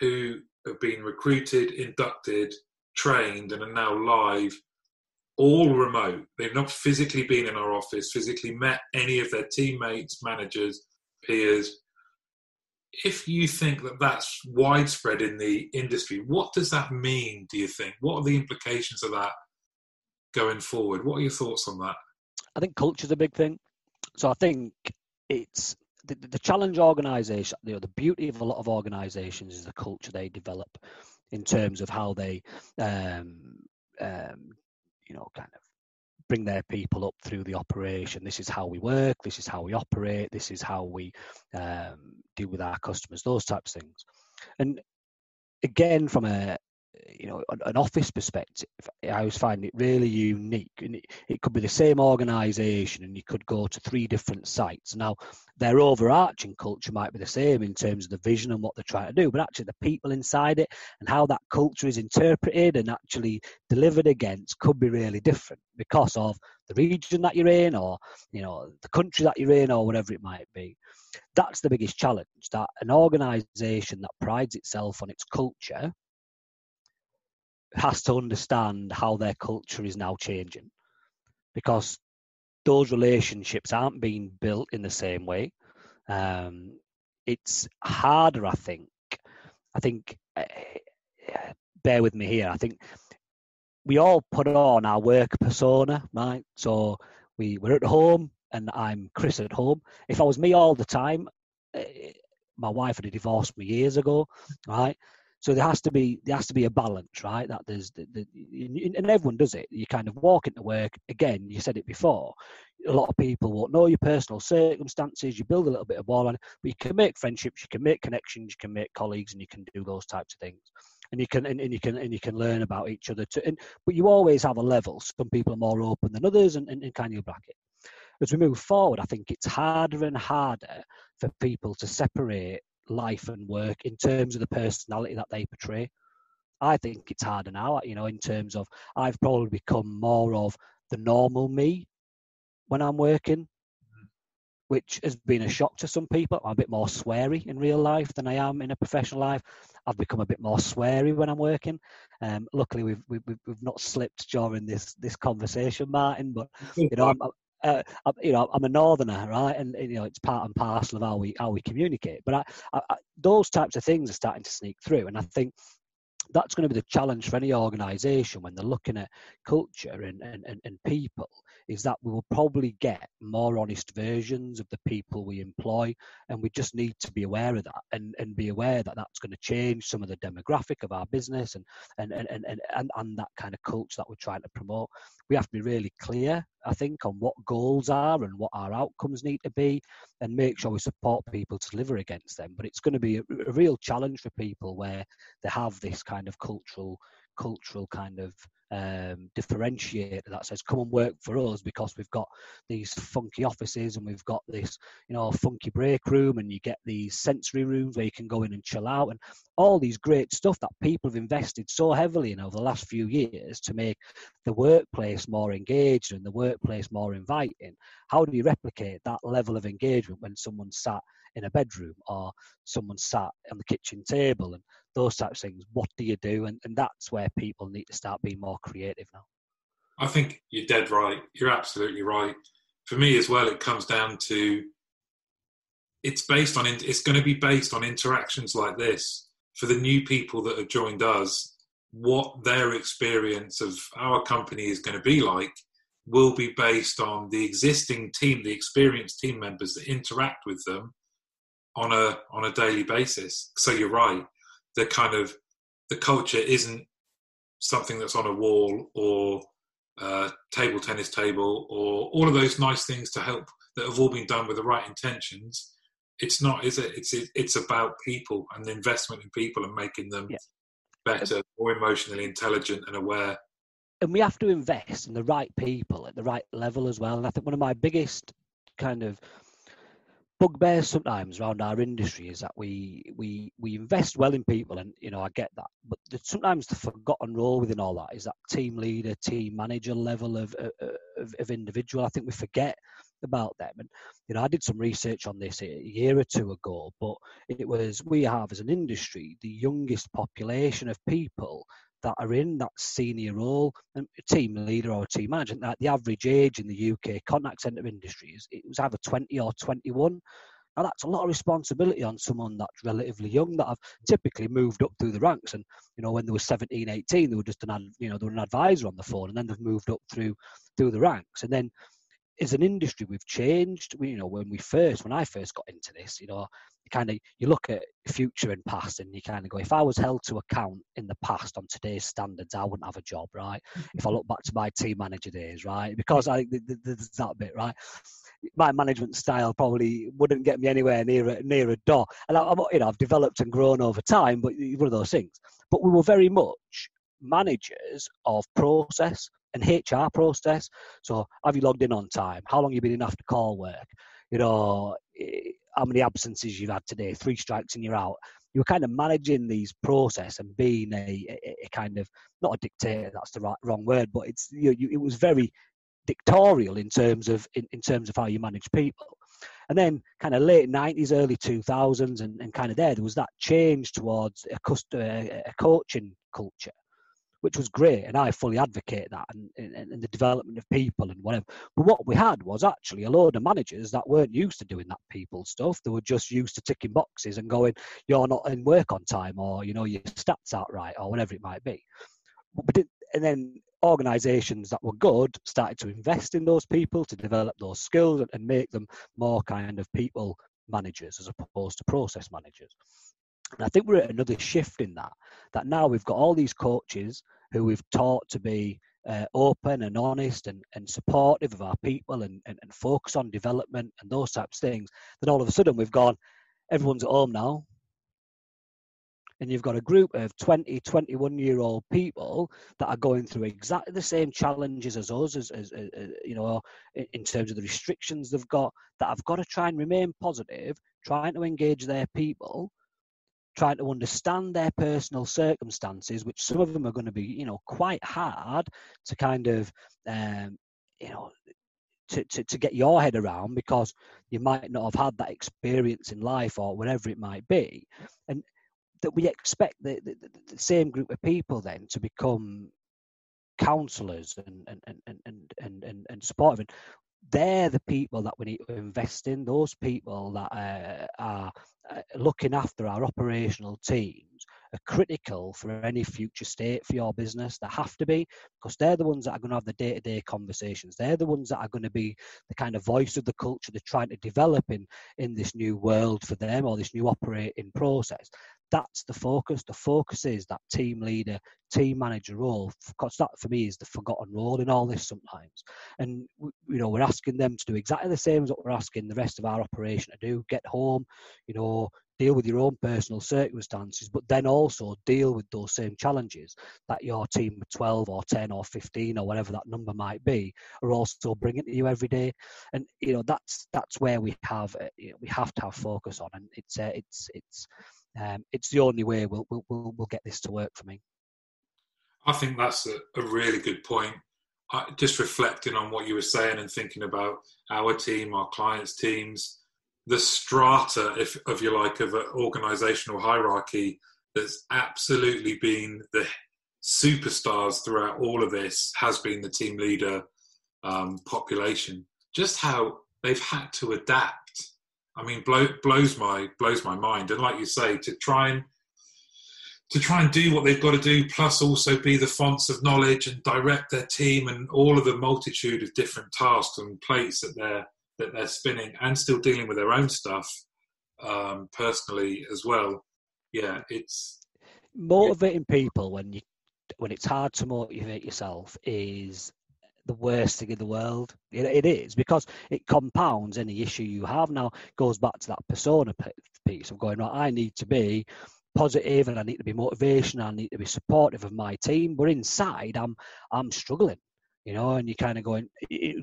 who have been recruited, inducted, trained, and are now live, all remote. They've not physically been in our office, physically met any of their teammates, managers, peers. If you think that that's widespread in the industry, what does that mean, do you think? What are the implications of that going forward? What are your thoughts on that? I think culture is a big thing. So I think it's the, the challenge organisation, you know, the beauty of a lot of organisations is the culture they develop in terms of how they, um, um, you know, kind of bring their people up through the operation. This is how we work. This is how we operate. This is how we um, deal with our customers. Those types of things. And again, from a you know an office perspective i always find it really unique and it, it could be the same organization and you could go to three different sites. Now their overarching culture might be the same in terms of the vision and what they're trying to do but actually the people inside it and how that culture is interpreted and actually delivered against could be really different because of the region that you're in or you know the country that you're in or whatever it might be. That's the biggest challenge that an organization that prides itself on its culture has to understand how their culture is now changing because those relationships aren't being built in the same way. Um, it's harder, I think. I think, uh, bear with me here. I think we all put on our work persona, right? So we were at home and I'm Chris at home. If I was me all the time, uh, my wife had divorced me years ago, right? So there has to be there has to be a balance, right? That there's the, the, and everyone does it. You kind of walk into work again. You said it before. A lot of people won't know your personal circumstances. You build a little bit of wall on, but you can make friendships, you can make connections, you can make colleagues, and you can do those types of things. And you can and, and you can and you can learn about each other. Too. And, but you always have a level. Some people are more open than others, and, and, and kind of bracket as we move forward, I think it's harder and harder for people to separate life and work in terms of the personality that they portray. I think it's harder now, you know, in terms of I've probably become more of the normal me when I'm working, which has been a shock to some people. I'm a bit more sweary in real life than I am in a professional life. I've become a bit more sweary when I'm working. Um, luckily, we've, we've we've not slipped during this this conversation, Martin. But you know, I'm, uh, you know, I'm a northerner, right? And you know, it's part and parcel of how we how we communicate. But I, I, those types of things are starting to sneak through, and I think that's going to be the challenge for any organization when they're looking at culture and, and, and, and people is that we will probably get more honest versions of the people we employ and we just need to be aware of that and, and be aware that that's going to change some of the demographic of our business and and, and, and, and, and that kind of culture that we're trying to promote. We have to be really clear i think on what goals are and what our outcomes need to be and make sure we support people to deliver against them. But it's going to be a, a real challenge for people where they have this kind of cultural cultural kind of um, differentiator that says come and work for us because we've got these funky offices and we've got this you know funky break room and you get these sensory rooms where you can go in and chill out. And all these great stuff that people have invested so heavily in over the last few years to make the workplace more engaged and the workplace more inviting how do you replicate that level of engagement when someone's sat in a bedroom or someone sat on the kitchen table and those types of things. What do you do? And, and that's where people need to start being more creative now. I think you're dead right. You're absolutely right. For me as well, it comes down to it's based on it's going to be based on interactions like this for the new people that have joined us what their experience of our company is going to be like will be based on the existing team, the experienced team members that interact with them on a on a daily basis. So you're right. The kind of the culture isn't something that's on a wall or a table tennis table or all of those nice things to help that have all been done with the right intentions. It's not, is it? It's it's about people and the investment in people and making them yeah. better, more emotionally intelligent and aware. And we have to invest in the right people at the right level as well. And I think one of my biggest kind of bugbears sometimes around our industry is that we we we invest well in people, and you know I get that, but the, sometimes the forgotten role within all that is that team leader, team manager level of, uh, uh, of, of individual. I think we forget about them. And you know, I did some research on this a year or two ago, but it was we have as an industry the youngest population of people that are in that senior role, and team leader or team manager. That the average age in the UK contact centre industry is it was either 20 or 21. Now that's a lot of responsibility on someone that's relatively young that have typically moved up through the ranks. And you know, when they were 17, 18, they were just an you know they were an advisor on the phone, and then they've moved up through through the ranks. And then as an industry, we've changed. We, you know, when we first, when I first got into this, you know, you kind of you look at future and past, and you kind of go, if I was held to account in the past on today's standards, I wouldn't have a job, right? Mm-hmm. if I look back to my team manager days, right, because I there's that bit, right. My management style probably wouldn't get me anywhere near a, near a door, and I, am you know I've developed and grown over time, but one of those things. But we were very much managers of process and HR process. So have you logged in on time? How long you been in after call work? You know, eh, how many absences you've had today? Three strikes and you're out. You were kind of managing these process and being a, a, a kind of not a dictator. That's the right, wrong word, but it's you, you, it was very dictatorial in terms of in, in terms of how you manage people. And then kind of late 90s, early 2000s, and, and kind of there, there was that change towards a, cust- a coaching culture which was great, and I fully advocate that and, and, and, the development of people and whatever. But what we had was actually a load of managers that weren't used to doing that people stuff. They were just used to ticking boxes and going, "You're not in work on time," or you know, your stats aren't right, or whatever it might be. But it, and then organisations that were good started to invest in those people to develop those skills and make them more kind of people managers as opposed to process managers. And I think we're at another shift in that. That now we've got all these coaches who we've taught to be uh, open and honest and, and supportive of our people and, and, and focus on development and those types of things. Then all of a sudden we've gone, everyone's at home now. And you've got a group of 20, 21 year old people that are going through exactly the same challenges as us, as, as, as you know, in terms of the restrictions they've got, that have got to try and remain positive, trying to engage their people trying to understand their personal circumstances, which some of them are going to be, you know, quite hard to kind of, um, you know, to, to, to get your head around because you might not have had that experience in life or whatever it might be. And that we expect the, the, the same group of people then to become counselors and and and and and and, and supportive they're the people that we need to invest in those people that uh, are uh, looking after our operational teams are critical for any future state for your business. They have to be because they're the ones that are going to have the day to day conversations. They're the ones that are going to be the kind of voice of the culture they're trying to develop in, in this new world for them or this new operating process that's the focus. The focus is that team leader, team manager role. Because that for me is the forgotten role in all this sometimes. And you know, we're asking them to do exactly the same as what we're asking the rest of our operation to do. Get home, you know, deal with your own personal circumstances, but then also deal with those same challenges that your team of 12 or 10 or 15 or whatever that number might be are also bringing to you every day. And you know that's that's where we have uh, you know, we have to have focus on, and it's uh, it's it's um, it's the only way we'll, we'll, we'll, we'll get this to work for me. I think that's a, a really good point. I, just reflecting on what you were saying and thinking about our team, our clients' teams, the strata, if, if you like, of an organizational hierarchy that's absolutely been the superstars throughout all of this has been the team leader um, population. Just how they've had to adapt I mean, blow, blows my blows my mind. And like you say, to try and to try and do what they've got to do, plus also be the fonts of knowledge and direct their team and all of the multitude of different tasks and plates that they're that they're spinning, and still dealing with their own stuff um, personally as well. Yeah, it's motivating people when you when it's hard to motivate yourself is the worst thing in the world. It, it is because it compounds any issue you have. Now goes back to that persona piece of going right. I need to be positive and I need to be motivational. I need to be supportive of my team. But inside, I'm I'm struggling you know, and you're kind of going.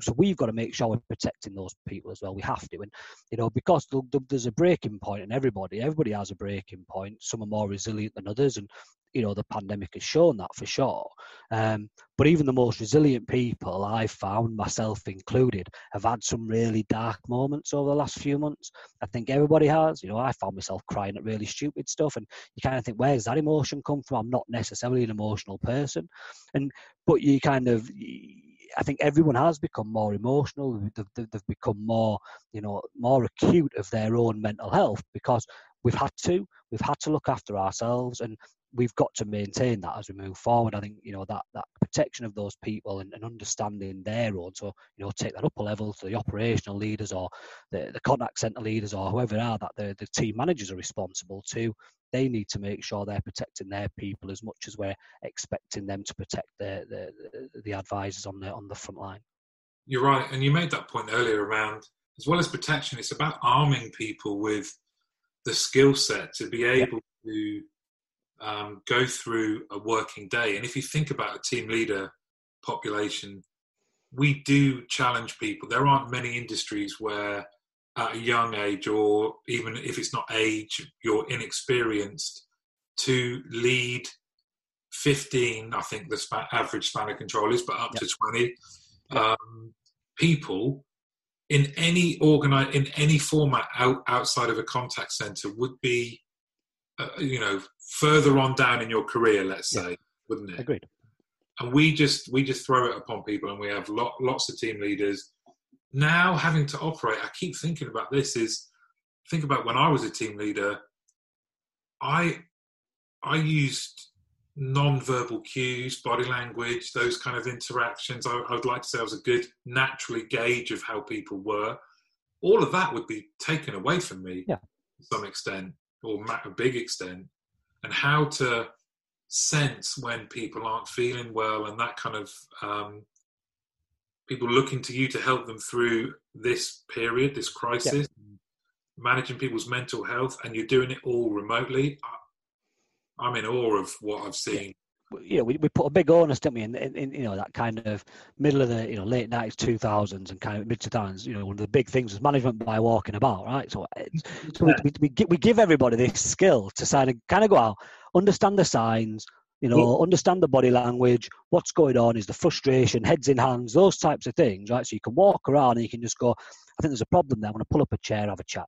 So we've got to make sure we're protecting those people as well. We have to, and you know, because there's a breaking point in everybody. Everybody has a breaking point. Some are more resilient than others, and you know, the pandemic has shown that for sure. Um, but even the most resilient people I've found, myself included, have had some really dark moments over the last few months. I think everybody has. You know, I found myself crying at really stupid stuff, and you kind of think, where's that emotion come from? I'm not necessarily an emotional person, and but you kind of. I think everyone has become more emotional. They've, they've, become more, you know, more acute of their own mental health because we've had to. We've had to look after ourselves, and we've got to maintain that as we move forward. I think you know that that protection of those people and, and understanding their own. So you know, take that up a level to the operational leaders or the, the contact centre leaders or whoever are that the, the team managers are responsible to. They need to make sure they're protecting their people as much as we're expecting them to protect the the, the advisors on the on the front line. You're right, and you made that point earlier around as well as protection. It's about arming people with the skill set to be able to um, go through a working day. And if you think about a team leader population, we do challenge people. There aren't many industries where, at a young age, or even if it's not age, you're inexperienced to lead 15, I think the span, average span of control is, but up yep. to 20 um, people in any organize in any format out, outside of a contact center would be uh, you know further on down in your career, let's say, yeah. wouldn't it? Agreed. And we just we just throw it upon people, and we have lot, lots of team leaders now having to operate. I keep thinking about this. Is think about when I was a team leader. I I used non-verbal cues, body language, those kind of interactions. I, I would like to say I was a good naturally gauge of how people were. All of that would be taken away from me yeah. to some extent, or a big extent and how to sense when people aren't feeling well and that kind of um, people looking to you to help them through this period, this crisis, yeah. managing people's mental health, and you're doing it all remotely. I'm in awe of what I've seen you know, we, we put a big onus, didn't we, in, in, in, you know that kind of middle of the you know late nineties, two thousands, and kind of mid two thousands. You know, one of the big things was management by walking about, right? So, eh, mm-hmm. so we, we, we, we give everybody this skill to kind of kind of go out, understand the signs, you know, understand the body language, what's going on, is the frustration, heads in hands, those types of things, right? So you can walk around and you can just go, I think there's a problem there. I'm going to pull up a chair, have a chat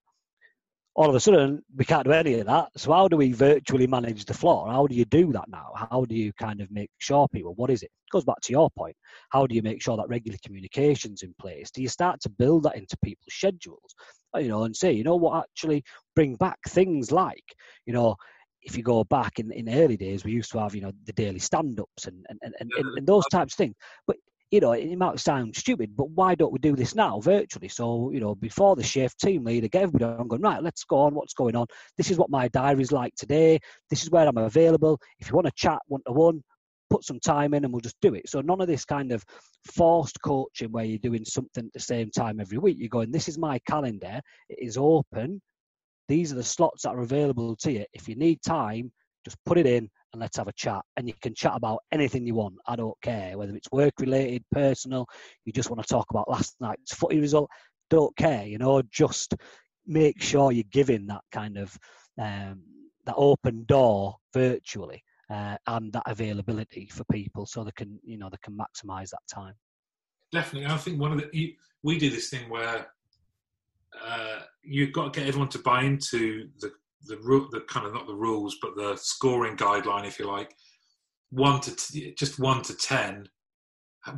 all of a sudden we can't do any of that. So how do we virtually manage the floor? How do you do that now? How do you kind of make sure people? What is it? it goes back to your point. How do you make sure that regular communications in place? Do you start to build that into people's schedules? You know, and say, you know what, actually bring back things like, you know, if you go back in, in the early days, we used to have, you know, the daily stand-ups and, and, and, and, and those types of things. But you know, it might sound stupid, but why don't we do this now virtually? So, you know, before the shift, team leader, get everybody on going, right, let's go on, what's going on? This is what my diary's like today. This is where I'm available. If you want to chat one to one, put some time in and we'll just do it. So none of this kind of forced coaching where you're doing something at the same time every week. You're going, this is my calendar, it is open. These are the slots that are available to you. If you need time, just put it in and let's have a chat. And you can chat about anything you want. I don't care whether it's work related, personal. You just want to talk about last night's footy result. Don't care, you know. Just make sure you're giving that kind of um, that open door virtually uh, and that availability for people, so they can you know they can maximise that time. Definitely, I think one of the we do this thing where uh, you've got to get everyone to buy into the the rule, the kind of not the rules, but the scoring guideline, if you like, one to t- just one to ten.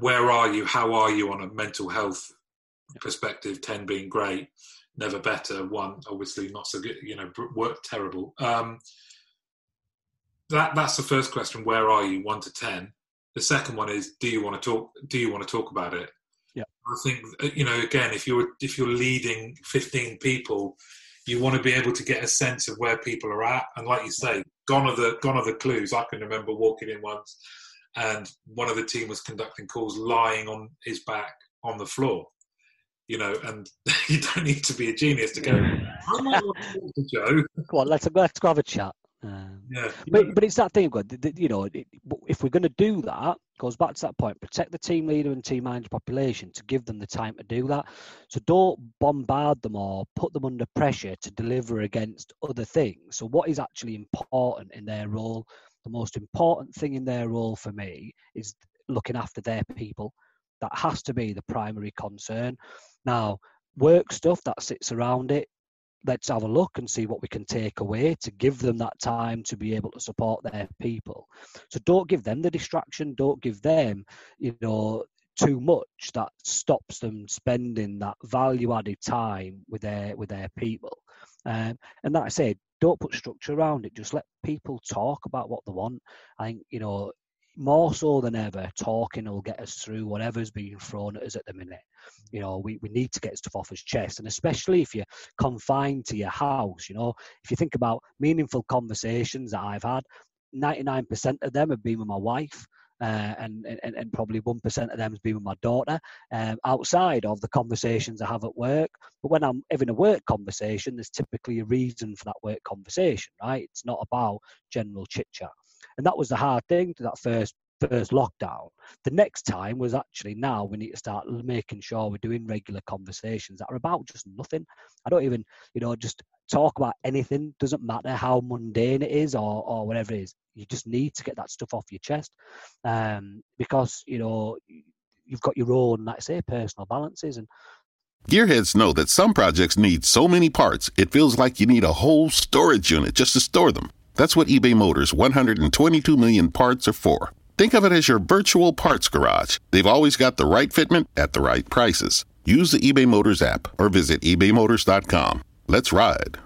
Where are you? How are you on a mental health perspective? Ten being great, never better. One obviously not so good. You know, work terrible. Um, that that's the first question. Where are you? One to ten. The second one is, do you want to talk? Do you want to talk about it? I think uh, you know. Again, if you're if you're leading fifteen people, you want to be able to get a sense of where people are at. And like you say, gone are the gone are the clues. I can remember walking in once, and one of the team was conducting calls lying on his back on the floor. You know, and you don't need to be a genius to go. I might want to talk to Joe. Come on, let's let's go have a chat. Um, Yeah, but but it's that thing, God. that- You know, it, if we're going to do that, goes back to that point. Protect the team leader and team manager population to give them the time to do that. So don't bombard them or put them under pressure to deliver against other things. So what is actually important in their role? The most important thing in their role for me is looking after their people. That has to be the primary concern. Now, work stuff that sits around it let's have a look and see what we can take away to give them that time to be able to support their people. So don't give them the distraction, don't give them, you know, too much that stops them spending that value added time with their with their people. Um, and like I said, don't put structure around it. Just let people talk about what they want. I think you know more so than ever, talking will get us through whatever's being thrown at us at the minute. You know, we, we need to get stuff off his chest, and especially if you're confined to your house. You know, if you think about meaningful conversations that I've had, 99% of them have been with my wife. Uh, and, and and probably one percent of them has been with my daughter um, outside of the conversations I have at work. But when I'm having a work conversation, there's typically a reason for that work conversation, right? It's not about general chit chat, and that was the hard thing to that first first lockdown. The next time was actually now we need to start making sure we're doing regular conversations that are about just nothing. I don't even, you know, just talk about anything. Doesn't matter how mundane it is or, or whatever it is. You just need to get that stuff off your chest um, because, you know, you've got your own, like I say, personal balances. And Gearheads know that some projects need so many parts, it feels like you need a whole storage unit just to store them. That's what eBay Motors' 122 million parts are for. Think of it as your virtual parts garage. They've always got the right fitment at the right prices. Use the eBay Motors app or visit ebaymotors.com. Let's ride.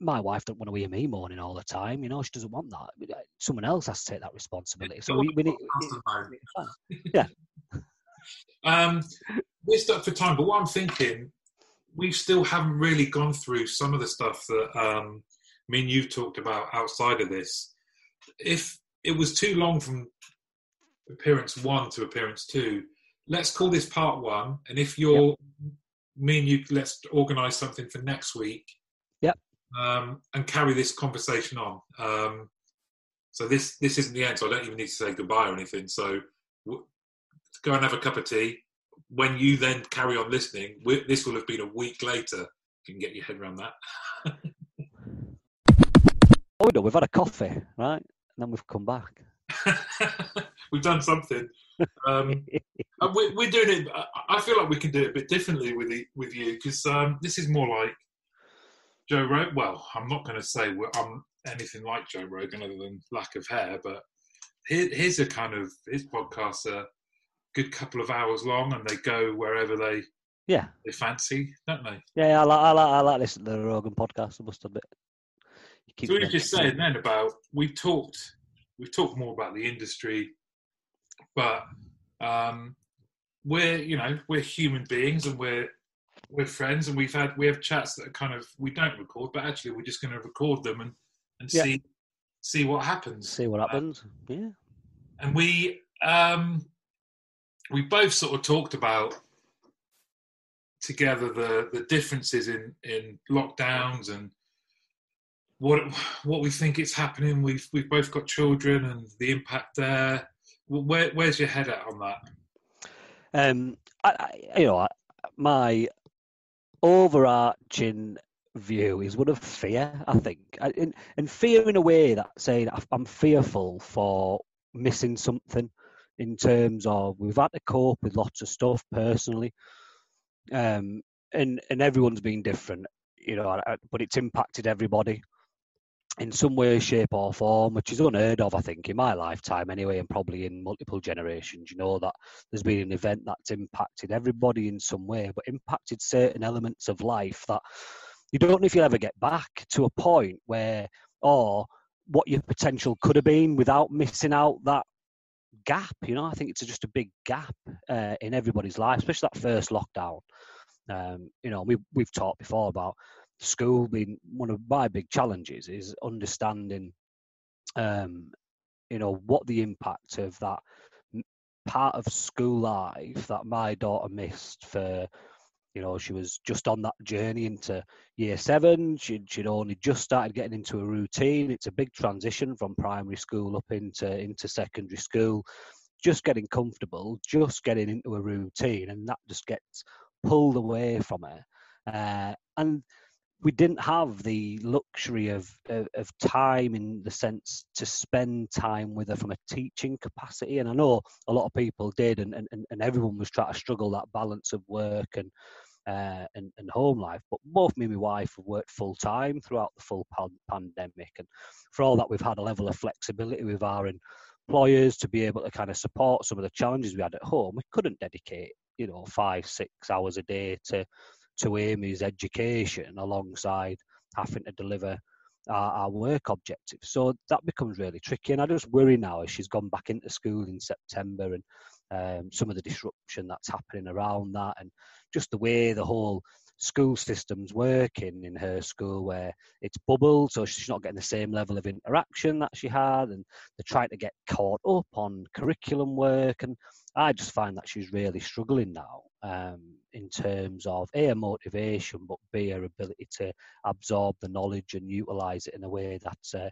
my wife don't want to hear me moaning all the time. You know, she doesn't want that. Someone else has to take that responsibility. So we, we need. Yeah. Um, we're stuck for time, but what I'm thinking, we still haven't really gone through some of the stuff that um, me and you've talked about outside of this. If it was too long from appearance one to appearance two, let's call this part one. And if you're me and you, let's organise something for next week. Yep. Um, and carry this conversation on. Um, so this this isn't the end. So I don't even need to say goodbye or anything. So w- go and have a cup of tea. When you then carry on listening, this will have been a week later. You can get your head around that. Oh no, we've had a coffee, right? And then we've come back. We've done something. Um, we're, we're doing it. I- feel like we can do it a bit differently with the, with you because um, this is more like Joe Rogan. Well, I'm not going to say we're, I'm anything like Joe Rogan other than lack of hair, but here, here's a kind of his podcasts are a good couple of hours long, and they go wherever they Yeah, they fancy, don't they? yeah. I like, I like, I like listening to the Rogan podcast. I must admit. Keep So we were just saying then about we talked we talked more about the industry, but um, we're you know we're human beings and we're we're friends and we've had we have chats that are kind of we don't record, but actually we're just going to record them and and Yeah. see see what happens. see what Uh, happens. Yeah, and we um, we both sort of talked about together the the differences in in lockdowns and what what we think it's happening. We've we've both got children and the impact there. Where where's your head at on that? um, I, I, you know, my overarching view is one of fear. I think, and, and fear in a way that saying I'm fearful for missing something in terms of we've had to cope with lots of stuff personally, um, and and everyone's been different, you know, but it's impacted everybody in some way, shape, or form, which is unheard of, I think, in my lifetime anyway, and probably in multiple generations. You know that there's been an event that's impacted everybody in some way, but impacted certain elements of life that you don't know if you'll ever get back to a point where, or what your potential could have been without missing out that gap. You know, I think it's just a big gap uh, in everybody's life, especially that first lockdown. Um, you know, we we've talked before about school being one of my big challenges is understanding, um, you know, what the impact of that part of school life that my daughter missed for you know she was just on that journey into year seven. She'd, she'd only just started getting into a routine. It's a big transition from primary school up into into secondary school. Just getting comfortable just getting into a routine and that just gets pulled away from her. Uh, and we didn't have the luxury of, of, of time in the sense to spend time with her from a teaching capacity. And i know a lot of people did and, and, and everyone was trying to struggle that balance of work and uh, and, and home life. But both me and my wife have worked full time throughout the full pan- pandemic. And for all that we've had a level of flexibility with our employers to be able to kind of support some of the challenges we had at home. We couldn't dedicate you know five six hours a day to to Amy's education alongside having to deliver our, our, work objectives. So that becomes really tricky. And I just worry now as she's gone back into school in September and um, some of the disruption that's happening around that and just the way the whole school system's working in her school where it's bubbled so she's not getting the same level of interaction that she had and they're trying to get caught up on curriculum work and I just find that she's really struggling now um, in terms of a, motivation, but b her ability to absorb the knowledge and utilise it in a way that's uh,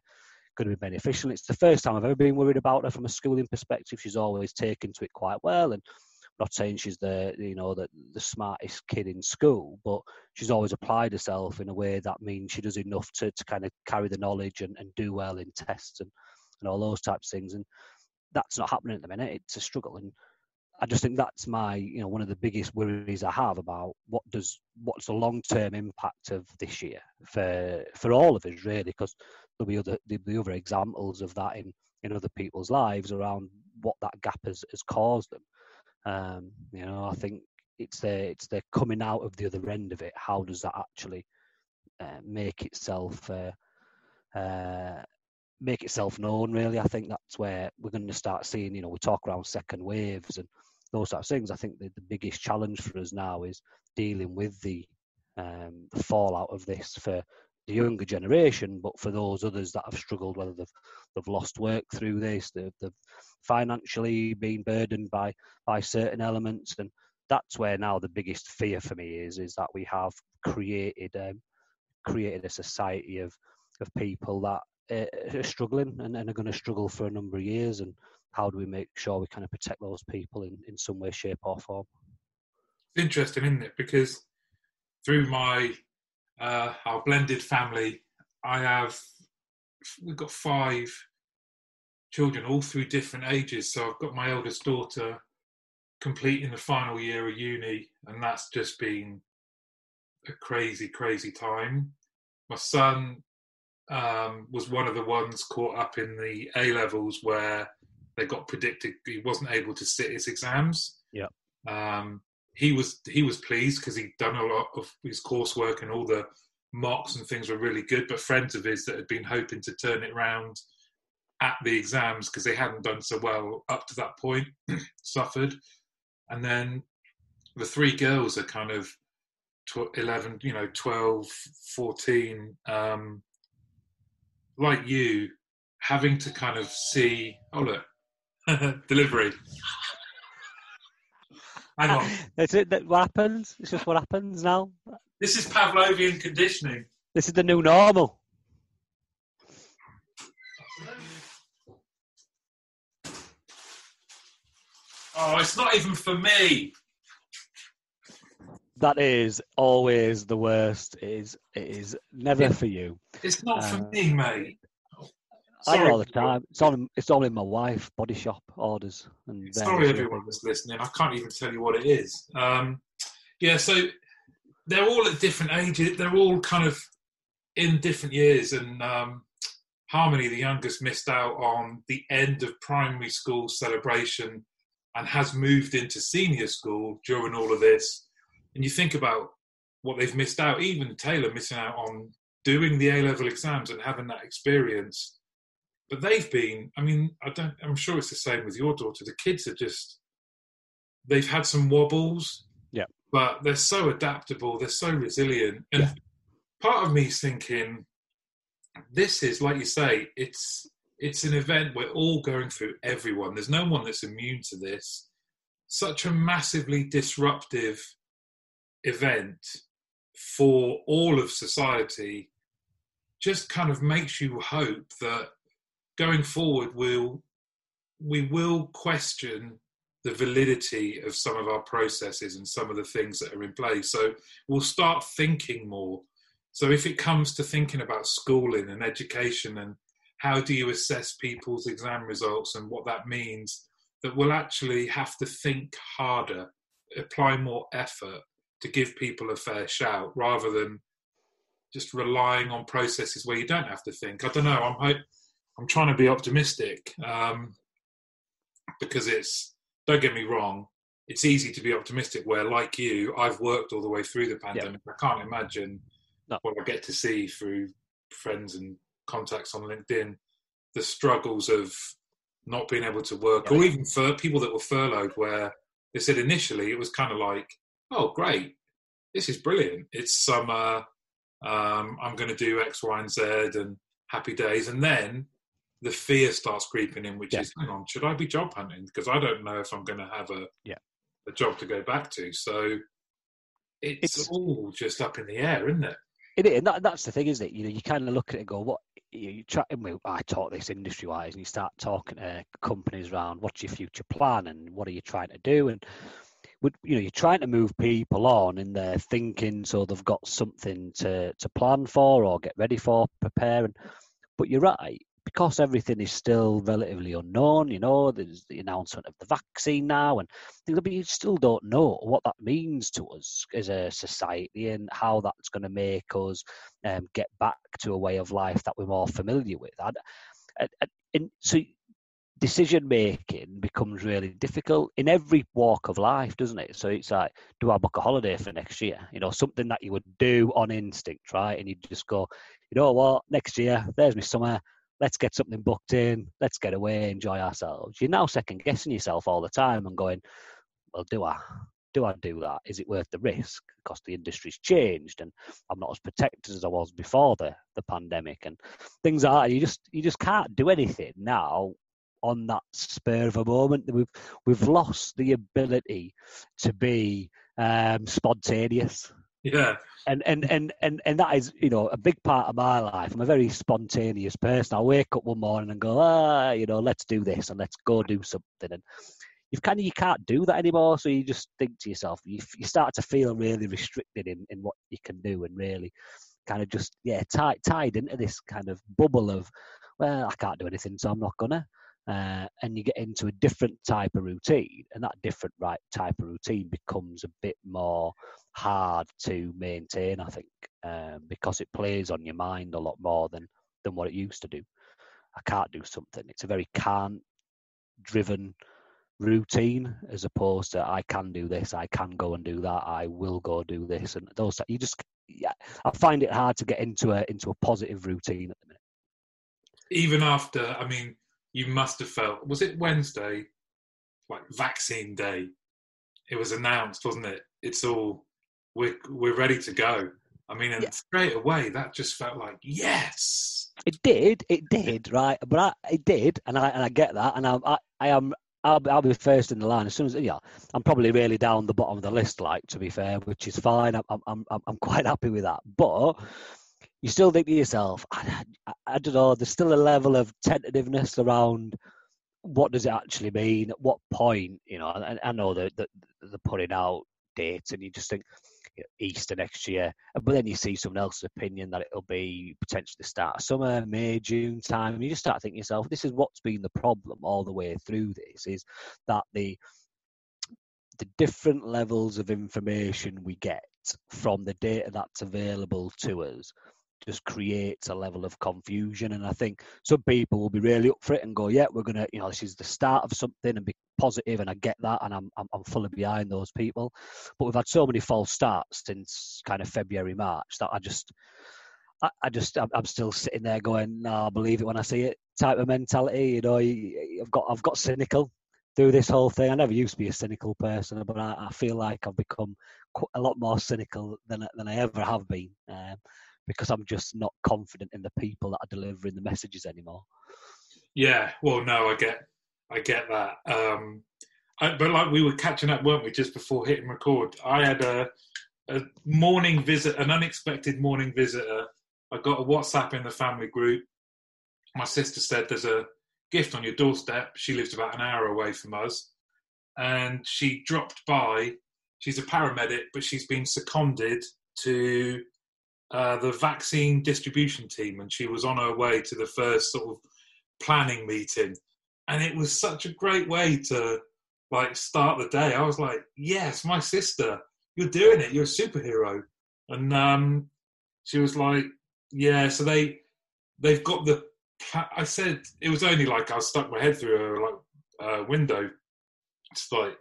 going to be beneficial. It's the first time I've ever been worried about her from a schooling perspective. She's always taken to it quite well, and I'm not saying she's the you know the the smartest kid in school, but she's always applied herself in a way that means she does enough to, to kind of carry the knowledge and, and do well in tests and, and all those types of things. And that's not happening at the minute. It's a struggle, and I just think that's my, you know, one of the biggest worries I have about what does what's the long term impact of this year for for all of us really, because there'll be other there'll be other examples of that in in other people's lives around what that gap has, has caused them. Um, you know, I think it's the it's the coming out of the other end of it. How does that actually uh, make itself uh, uh, make itself known? Really, I think that's where we're going to start seeing. You know, we talk around second waves and those types of things. I think the, the biggest challenge for us now is dealing with the, um, the fallout of this for the younger generation, but for those others that have struggled, whether they've they've lost work through this, they've, they've financially been burdened by by certain elements, and that's where now the biggest fear for me is is that we have created um, created a society of of people that uh, are struggling and, and are going to struggle for a number of years, and how do we make sure we kind of protect those people in, in some way, shape, or form? It's interesting, isn't it? Because through my uh, our blended family, I have we've got five children, all through different ages. So I've got my eldest daughter completing the final year of uni, and that's just been a crazy, crazy time. My son um, was one of the ones caught up in the A levels where they got predicted he wasn't able to sit his exams. Yeah. Um, he was he was pleased because he'd done a lot of his coursework and all the mocks and things were really good. But friends of his that had been hoping to turn it round at the exams because they hadn't done so well up to that point suffered. And then the three girls are kind of 11, you know, 12, 14, um, like you, having to kind of see, oh, look, Delivery. Hang on. That's it. That what happens. It's just what happens now. This is Pavlovian conditioning. This is the new normal. Oh, it's not even for me. That is always the worst. It is it is never for you. It's not Uh, for me, mate. I Sorry. it all the time. It's on it's only my wife body shop orders and Sorry, everyone that's listening. I can't even tell you what it is. Um, yeah, so they're all at different ages. They're all kind of in different years. And um, Harmony, the youngest, missed out on the end of primary school celebration and has moved into senior school during all of this. And you think about what they've missed out. Even Taylor missing out on doing the A level exams and having that experience but they've been. I mean, I don't. I'm sure it's the same with your daughter. The kids are just. They've had some wobbles. Yeah. But they're so adaptable. They're so resilient. And Yeah. part of me's thinking, this is like you say, it's it's an event we're all going through. Everyone. There's no one that's immune to this. Such a massively disruptive event for all of society just kind of makes you hope that going forward we'll we will question the validity of some of our processes and some of the things that are in place so we'll start thinking more so if it comes to thinking about schooling and education and how do you assess people's exam results and what that means that we'll actually have to think harder apply more effort to give people a fair shout rather than just relying on processes where you don't have to think. I don't know. I'm hope, I'm trying to be optimistic um, because it's. Don't get me wrong. It's easy to be optimistic where, like you, I've worked all the way through the pandemic. I can't imagine No. what I get to see through friends and contacts on LinkedIn the struggles of not being able to work, or even for people that were furloughed, where they said initially it was kind of like, "Oh, great, this is brilliant. It's summer. Um, I'm going to do X, Y, and Z, and happy days." And then the fear starts creeping in, which Yeah. is, "Hang on, should I be job hunting? Because I don't know if I'm going to have a Yeah. a job to go back to." So it's, It's- all just up in the air, isn't it? It is, and that, that's the thing, isn't it? You know, you kind of look at it and go, what you, you try. and we- I talk this industry wise, and you start talking to companies around what's your future plan and what are you trying to do, and would you know you're trying to move people on in their thinking so they've got something to to plan for or get ready for, prepare. And but you're right because everything is still relatively unknown. You know, there's the announcement of the vaccine now, and you still don't know what that means to us as a society and how that's going to make us um, get back to a way of life that we're more familiar with. And, and, and so decision making becomes really difficult in every walk of life, doesn't it? So it's like, do I book a holiday for next year? You know, something that you would do on instinct, right? And you just go, you know what, next year, there's my summer. Let's get something booked in. Let's get away, enjoy ourselves. You're now second guessing yourself all the time and going, well, do I? Do I do that? Is it worth the risk? Because the industry's changed and I'm not as protected as I was before the, the pandemic and things are you just you just can't do anything now on that spur of a moment. We've we've lost the ability to be um, spontaneous Yeah, and and and and and that is you know a big part of my life. I'm a very spontaneous person. I wake up one morning and go, ah, you know, let's do this and let's go do something. And you've kind of you can't do that anymore. So you just think to yourself, you you start to feel really restricted in in what you can do and really kind of just yeah tied tied into this kind of bubble of well I can't do anything so I'm not gonna. Uh, and you get into a different type of routine, and that different right type of routine becomes a bit more hard to maintain, I think, um, because it plays on your mind a lot more than than what it used to do. I can't do something. It's a very can't driven routine as opposed to I can do this, I can go and do that, I will go do this, and those. You just, yeah, I find it hard to get into a into a positive routine at the minute. even after i mean you must have felt was it wednesday like vaccine day it was announced wasn't it it's all we're we're ready to go i mean and Yeah. straight away that just felt like yes It did, it did, right? But I, it did, and I and I get that, and I, I, I am. I'll, be- I'll be first in the line as soon as yeah. I'm probably really down the bottom of the list, like to be fair, which is fine. I'm I'm I'm, I'm quite happy with that. But you still think to yourself, I, I, I don't know. There's still a level of tentativeness around what does it actually mean? At what point? You know, and I know that they're putting out dates, and you just think you know, Easter next year, but then you see someone else's opinion that it'll be potentially the start of summer, May, June time, and you just start thinking to yourself, this is what's been the problem all the way through this is that the the different levels of information we get from the data that's available to us just creates a level of confusion. And I think some people will be really up for it and go, "Yeah, we're gonna, you know, this is the start of something," and be positive. And I get that, and I'm I'm, I'm fully behind those people. But we've had so many false starts since kind of February, March that I just I, I just I'm, I'm still sitting there going, no, I believe it when I see it. Type of mentality, you know. I've got I've got cynical through this whole thing. I never used to be a cynical person, but I, I feel like I've become a lot more cynical than than I ever have been, um, because I'm just not confident in the people that are delivering the messages anymore. Yeah, well, no, I get I get that. Um, I, but like we were catching up, weren't we, just before hitting record? I had a a morning visit, an unexpected morning visitor. I got a WhatsApp in the family group. My sister said there's a gift on your doorstep. She lives about an hour away from us. And she dropped by. She's a paramedic, but she's been seconded to uh, the vaccine distribution team. And she was on her way to the first sort of planning meeting. And it was such a great way to like start the day. I was like, yes, my sister you're doing it. You're a superhero. And um, she was like, yeah. So they they've got the. I said it was only like I stuck my head through a like uh, window, just like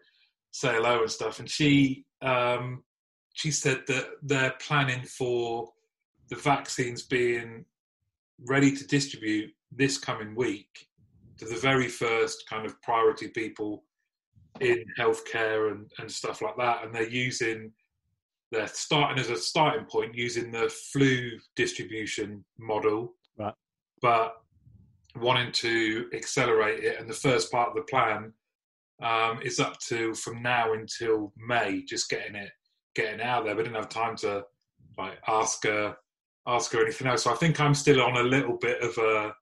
say hello and stuff. And she um, she said that they're planning for the vaccines being ready to distribute this coming week to the very first kind of priority people in healthcare and, and stuff like that. And they're using, they're starting as a starting point using the flu distribution model, right. but wanting to accelerate it. And the first part of the plan um, is up to from now until May, just getting it getting out there. We didn't have time to like ask her ask her anything else. So I think I'm still on a little bit of a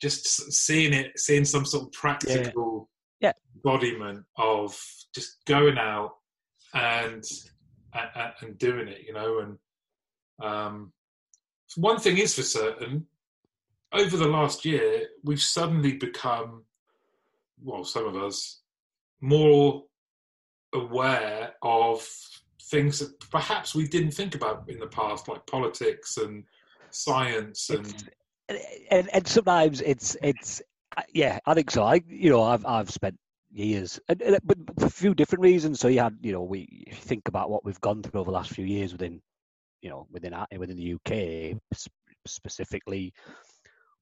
just seeing it, seeing some sort of practical yeah. embodiment of just going out and, and and doing it, you know. And um, one thing is for certain, over the last year, we've suddenly become, well, some of us, more aware of things that perhaps we didn't think about in the past, like politics and science and. And, and sometimes it's it's uh, yeah, I think so. I you know I've I've spent years, and, and, but for a few different reasons. So you had you know we think about what we've gone through over the last few years within you know within within the UK specifically.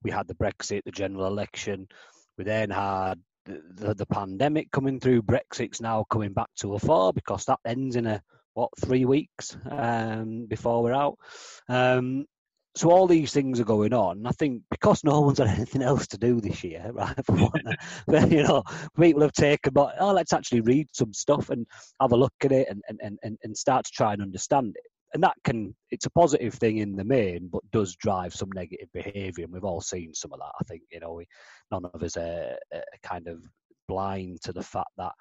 We had the Brexit, the general election. We then had the, the, the pandemic coming through. Brexit's now coming back to a fore because that ends in a what three weeks um, before we're out. Um, so all these things are going on. I think because no one's had anything else to do this year, right? but, you know, people have taken, but oh, let's actually read some stuff and have a look at it and, and, and, and start to try and understand it. And that can, it's a positive thing in the main, but does drive some negative behaviour. And we've all seen some of that. I think, you know, we, none of us are, are kind of blind to the fact that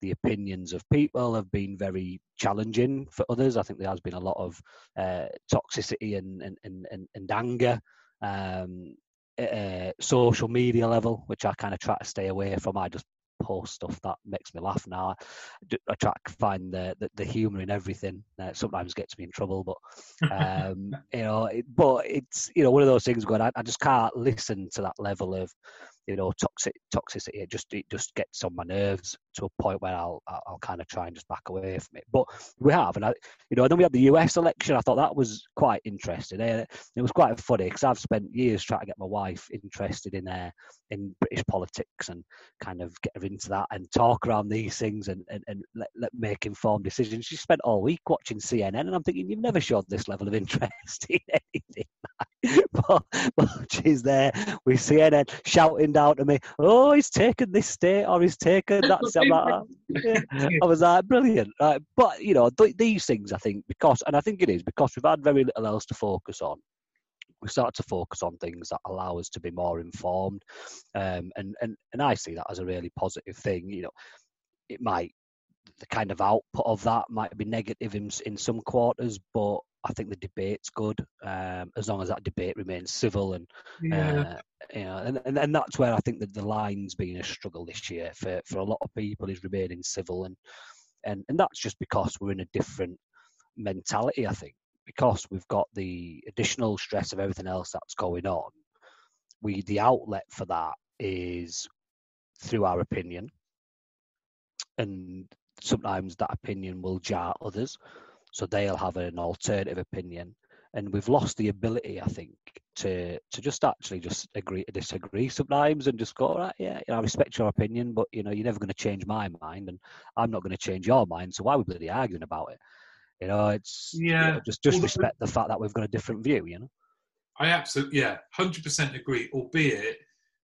the opinions of people have been very challenging for others. I think there has been a lot of uh, toxicity and, and, and, and anger, um, uh, social media level, which I kind of try to stay away from. I just post stuff that makes me laugh now. I try to find the the, the humour in everything. Uh, sometimes gets me in trouble, but um, you know, it, but it's you know one of those things where I, I just can't listen to that level of you know toxic toxicity it just it just gets on my nerves to a point where I'll I'll kind of try and just back away from it. But we have and I you know and then we had the US election. I thought that was quite interesting. Eh, it was quite funny because I've spent years trying to get my wife interested in uh, in British politics and kind of get her into that and talk around these things and, and, and let, let make informed decisions. She spent all week watching CNN and I'm thinking you've never showed this level of interest in anything but, she's there with CNN shouting down to me, "Oh, he's taken this state or he's taken that." yeah. I was like, "Brilliant!" Right? But you know, th- these things, I think, because and I think it is because we've had very little else to focus on. We start to focus on things that allow us to be more informed, um, and and and I see that as a really positive thing. You know, it might the kind of output of that might be negative in in some quarters, but I think the debate's good um, as long as that debate remains civil and yeah. uh, you know, and, and, and that's where I think that the line's been a struggle this year for, for a lot of people is remaining civil and and and that's just because we're in a different mentality. I think because we've got the additional stress of everything else that's going on. We the outlet for that is through our opinion, and sometimes that opinion will jar others so they'll have an alternative opinion and we've lost the ability, I think, to to just actually just agree to disagree sometimes and just go, all right, yeah, you know, I respect your opinion, but you know, you're never going to change my mind, and I'm not going to change your mind. So why are we bloody arguing about it? You know, it's Yeah. you know, just just Well, respect the fact that we've got a different view. You know, I absolutely, yeah, hundred percent agree. Albeit,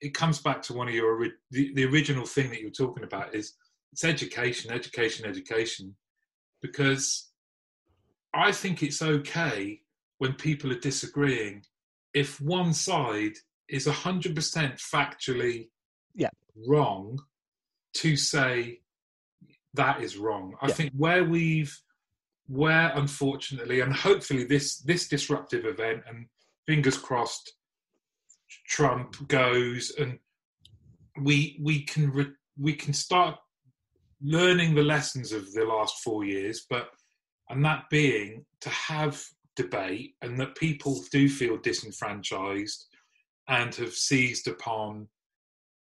it comes back to one of your the, the original thing that you were talking about is it's education, education, education. Because I think it's okay when people are disagreeing if one side is hundred percent factually Yeah. wrong to say that is wrong. I Yeah. think where we've where unfortunately and hopefully this this disruptive event and fingers crossed Trump goes and we we can re, we can start learning the lessons of the last four years but and that being to have debate and that people do feel disenfranchised and have seized upon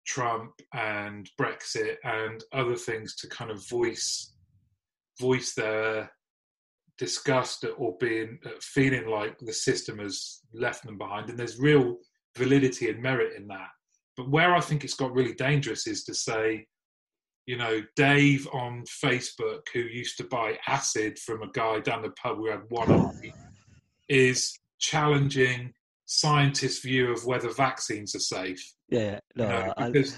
Trump and Brexit and other things to kind of voice voice their disgust or being feeling like the system has left them behind. And there's real validity and merit in that. But where i think it's got really dangerous is to say you know dave on facebook who used to buy acid from a guy down the pub who had one eye is challenging scientists view of whether vaccines are safe yeah, no, you know, I- because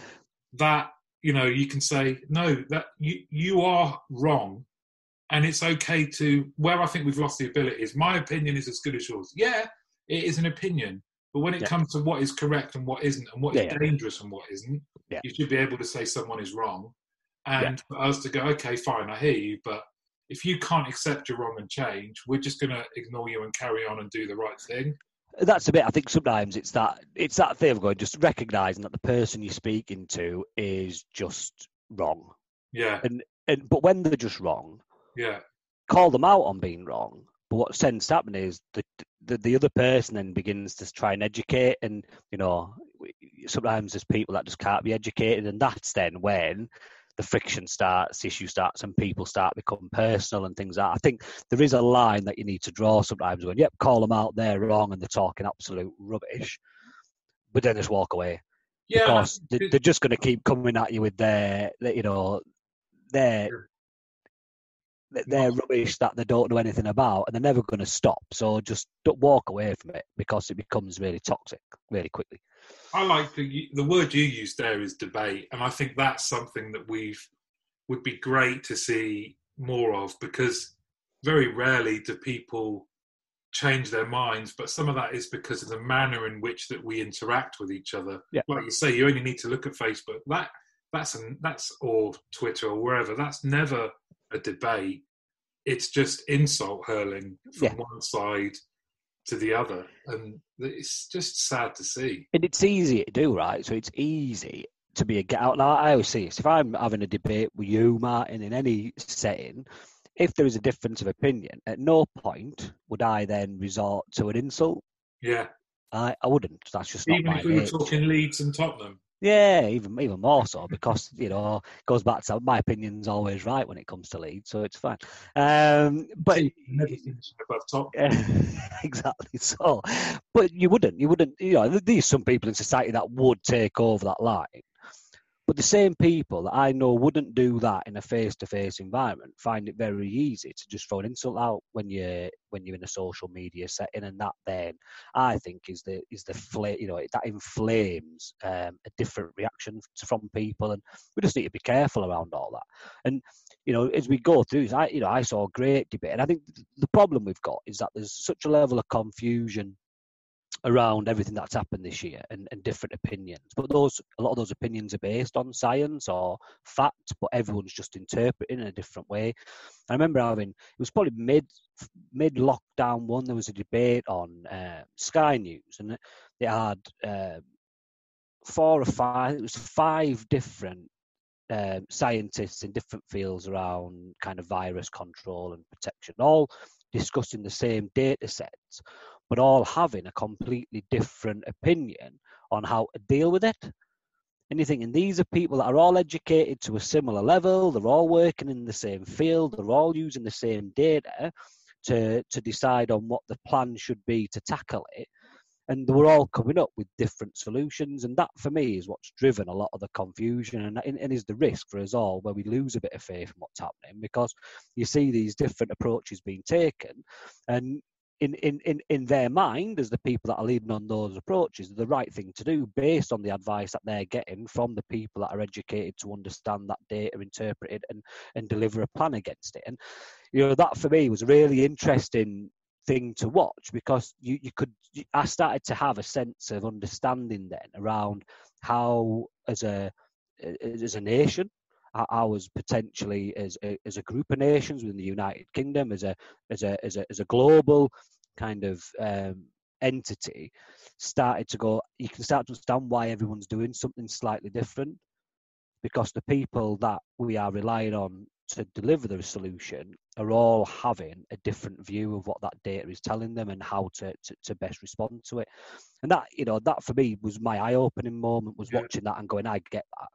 that you know you can say no that you you are wrong and it's okay to where i think we've lost the ability is my opinion is as good as yours yeah it is an opinion but when it Yeah. comes to what is correct and what isn't and what is Yeah, yeah. dangerous and what isn't Yeah. you should be able to say someone is wrong and for us to go okay fine i hear you but if you can't accept you're wrong and change we're just going to ignore you and carry on and do the right thing that's a bit. I think sometimes it's that it's that thing of going just recognizing that the person you're speaking to is just wrong, yeah and and but when they're just wrong, yeah call them out on being wrong. But what tends to happen is the, the the other person then begins to try and educate, and you know sometimes there's people that just can't be educated, and that's then when the friction starts, the issue starts, and people start become personal and things like that. I think there is a line that you need to draw sometimes when, yep, call them out, they're wrong, and they're talking absolute rubbish, but then just walk away. Yeah. Because they're just going to keep coming at you with their you know, their Sure. th- their rubbish that they don't know anything about, and they're never going to stop. So just walk away from it because it becomes really toxic really quickly. I like the the word you used there is debate, and I think that's something that we've would be great to see more of because very rarely do people change their minds, but some of that is because of the manner in which that we interact with each other. Yeah. Like you say, you only need to look at Facebook. That that's an, that's or Twitter or wherever. That's never a debate. It's just insult hurling from Yeah. one side to the other, and it's just sad to see. And it's easy to do, right? So it's easy to be a get out. Now, I always say this if I'm having a debate with you, Martin, in any setting, if there is a difference of opinion, at no point would I then resort to an insult. Yeah, I, I wouldn't. That's just not even if we were nature. talking Leeds and Tottenham. Yeah, even even more so because you know goes back to my opinion's always right when it comes to Leeds, so it's fine. Um, but above Tottenham. exactly so. But you wouldn't, you wouldn't. You know, there's some people in society that would take over that line, but the same people that I know wouldn't do that in a face-to-face environment find it very easy to just throw an insult out when you're when you're in a social media setting, and that then I think is the is the fla- you know that inflames um, a different reaction from people, and we just need to be careful around all that. And you know, as we go through, I you know I saw a great debate, and I think the problem we've got is that there's such a level of confusion around everything that's happened this year and, and different opinions. But those a lot of those opinions are based on science or fact, but everyone's just interpreting in a different way. I remember having it was probably mid mid lockdown one. There was a debate on uh, Sky News, and they had uh, four or five. It was five different um, scientists in different fields around kind of virus control and protection, all discussing the same data sets, but all having a completely different opinion on how to deal with it. And you're thinking these are people that are all educated to a similar level, they're all working in the same field, they're all using the same data, to to decide on what the plan should be to tackle it and they were all coming up with different solutions and that for me is what's driven a lot of the confusion and, and is the risk for us all where we lose a bit of faith in what's happening because you see these different approaches being taken and in, in, in, in their mind as the people that are leading on those approaches the right thing to do based on the advice that they're getting from the people that are educated to understand that data interpret it, and, and deliver a plan against it. And you know that for me was a really interesting thing to watch because you, you could I started to have a sense of understanding then around how as a as a nation Was potentially as a, as a group of nations within the United Kingdom as a as a as a as a global kind of um, entity started to go you can start to understand why everyone's doing something slightly different because the people that we are relying on to deliver the solution are all having a different view of what that data is telling them and how to, to, to best respond to it. And that, you know, that for me was my eye opening moment was yeah. watching that and going, I get that,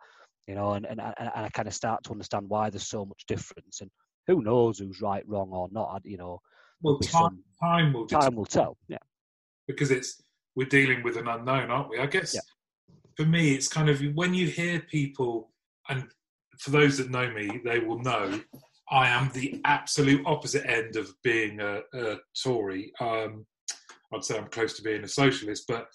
you know, and, and, and, I kind of start to understand why there's so much difference and who knows who's right, wrong or not, you know. Well, time, some, time will time will tell, yeah. Because it's, we're dealing with an unknown, aren't we? I guess yeah. for me, it's kind of when you hear people, and for those that know me, they will know I am the absolute opposite end of being a, a Tory. Um, I'd say I'm close to being a socialist, but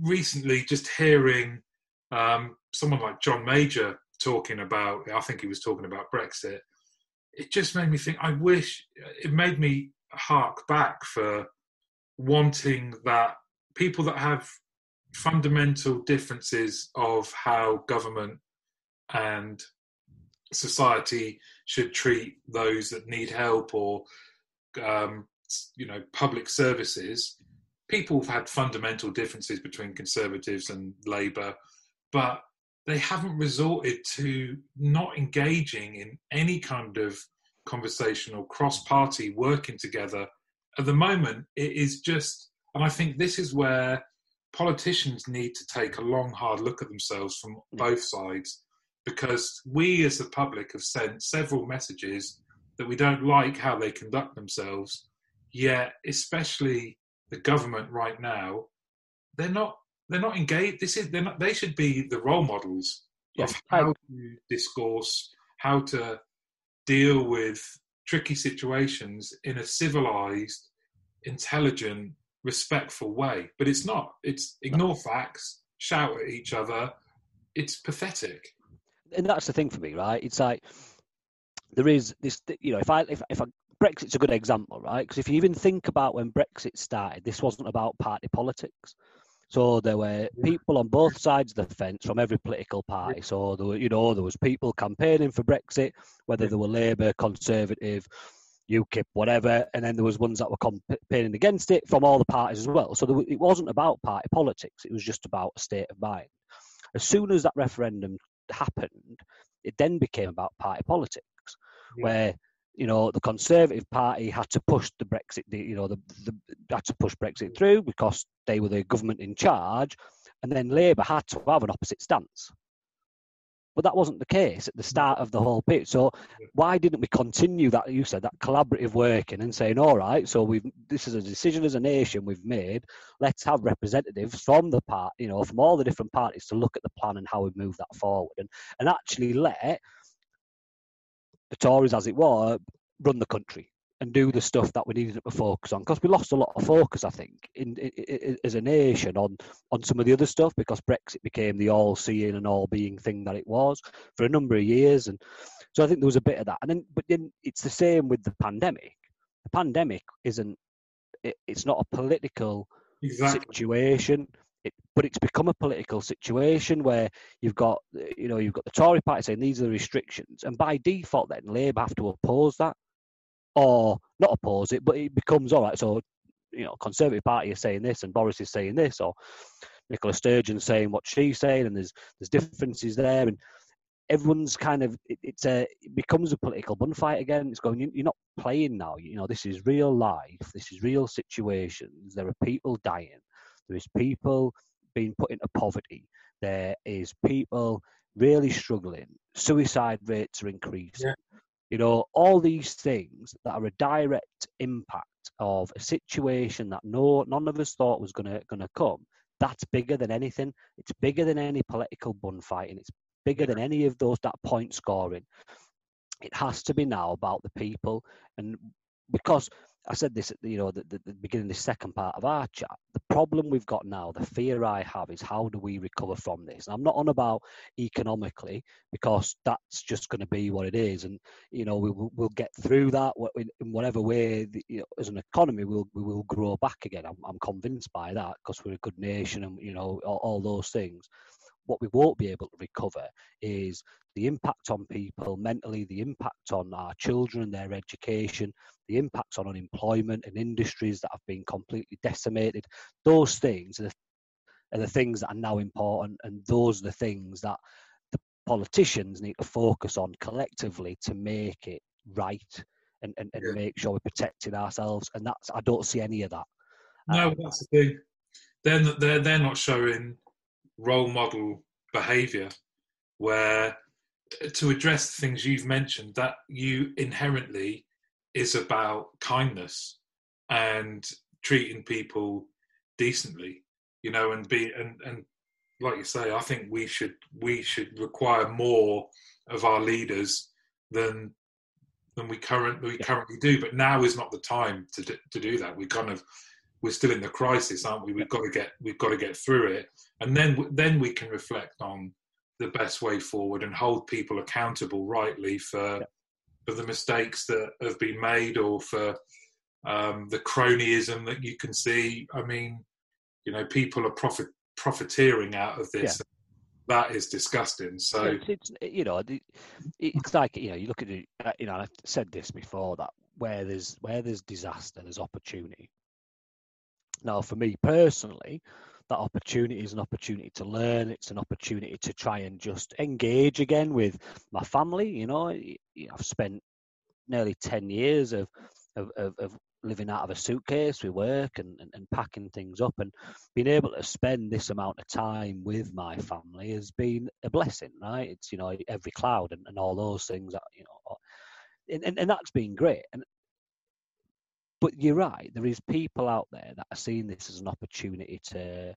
recently, just hearing um, someone like John Major talking about, I think he was talking about Brexit, it just made me think. I wish it made me hark back for wanting that people that have fundamental differences of how government and society should treat those that need help or um, you know public services people have had fundamental differences between conservatives and labor but they haven't resorted to not engaging in any kind of conversation or cross-party working together at the moment it is just and i think this is where politicians need to take a long hard look at themselves from mm. both sides because we as the public have sent several messages that we don't like how they conduct themselves. Yet, especially the government right now, they're not they're not engaged. This is they're not. They should be the role models of how to discourse, how to deal with tricky situations in a civilized, intelligent, respectful way. But it's not. It's ignore facts, shout at each other. It's pathetic and that's the thing for me, right? It's like there is this, you know, if I if if I, Brexit's a good example, right? Because if you even think about when Brexit started, this wasn't about party politics. So there were people on both sides of the fence from every political party. So there were, you know, there was people campaigning for Brexit, whether they were Labour, Conservative, UKIP, whatever, and then there was ones that were campaigning against it from all the parties as well. So there, it wasn't about party politics; it was just about a state of mind. As soon as that referendum happened, it then became about party politics, yeah. where you know the Conservative Party had to push the Brexit, you know, the, the had to push Brexit through because they were the government in charge, and then Labour had to have an opposite stance. But that wasn't the case at the start of the whole bit. So why didn't we continue that? You said that collaborative working and saying, all right, so we've this is a decision as a nation we've made. Let's have representatives from the part, you know, from all the different parties to look at the plan and how we move that forward, and and actually let the Tories, as it were, uh, run the country and do the stuff that we needed to focus on because we lost a lot of focus i think in, in, in, as a nation on on some of the other stuff because brexit became the all seeing and all being thing that it was for a number of years and so i think there was a bit of that. And then but then it's the same with the pandemic. The pandemic isn't it, it's not a political exactly. situation. it, but it's become a political situation where you've got you know you've got the Tory party saying these are the restrictions, and by default then Labour have to oppose that or not oppose it, but it becomes all right. So, you know, Conservative Party is saying this, and Boris is saying this, or Nicola Sturgeon saying what she's saying, and there's there's differences there, and everyone's kind of it, it's a it becomes a political fight again. It's going you're not playing now. You know, this is real life. This is real situations. There are people dying. There is people being put into poverty. There is people really struggling. Suicide rates are increasing. Yeah You know, all these things that are a direct impact of a situation that no none of us thought was gonna gonna come. That's bigger than anything. It's bigger than any political bun fighting. It's bigger than any of those that point scoring. It has to be now about the people, and because I said this at the, you know the, the, the beginning, the second part of our chat. The problem we've got now, the fear I have, is how do we recover from this? And I'm not on about economically because that's just going to be what it is, and you know we will we'll get through that in whatever way. You know, as an economy, we'll we will grow back again. I'm, I'm convinced by that because we're a good nation, and you know all, all those things what we won't be able to recover is the impact on people mentally, the impact on our children and their education, the impacts on unemployment and industries that have been completely decimated. Those things are the, are the things that are now important, and those are the things that the politicians need to focus on collectively to make it right and, and, and yeah. make sure we're protecting ourselves. And that's I don't see any of that. No, um, that's the thing. They're, they're, they're not showing role model behavior where to address the things you've mentioned that you inherently is about kindness and treating people decently you know and be and and like you say i think we should we should require more of our leaders than than we currently we currently do. But now is not the time to do, to do that. We kind of we're still in the crisis aren't we we've got to get we've got to get through it and then then we can reflect on the best way forward and hold people accountable rightly for yeah. for the mistakes that have been made or for um, the cronyism that you can see. I mean, you know, people are profit profiteering out of this. Yeah. That is disgusting. So it's, it's, you know, it's like you know, you look at it. Uh, you know, I've said this before that where there's where there's disaster, there's opportunity. Now, for me personally, that opportunity is an opportunity to learn. It's an opportunity to try and just engage again with my family. You know, I've spent nearly 10 years of, of, of, of living out of a suitcase with work and, and, and, packing things up and being able to spend this amount of time with my family has been a blessing, right? It's, you know, every cloud and, and all those things that, you know, and, and, and that's been great. And but you're right. There is people out there that are seeing this as an opportunity to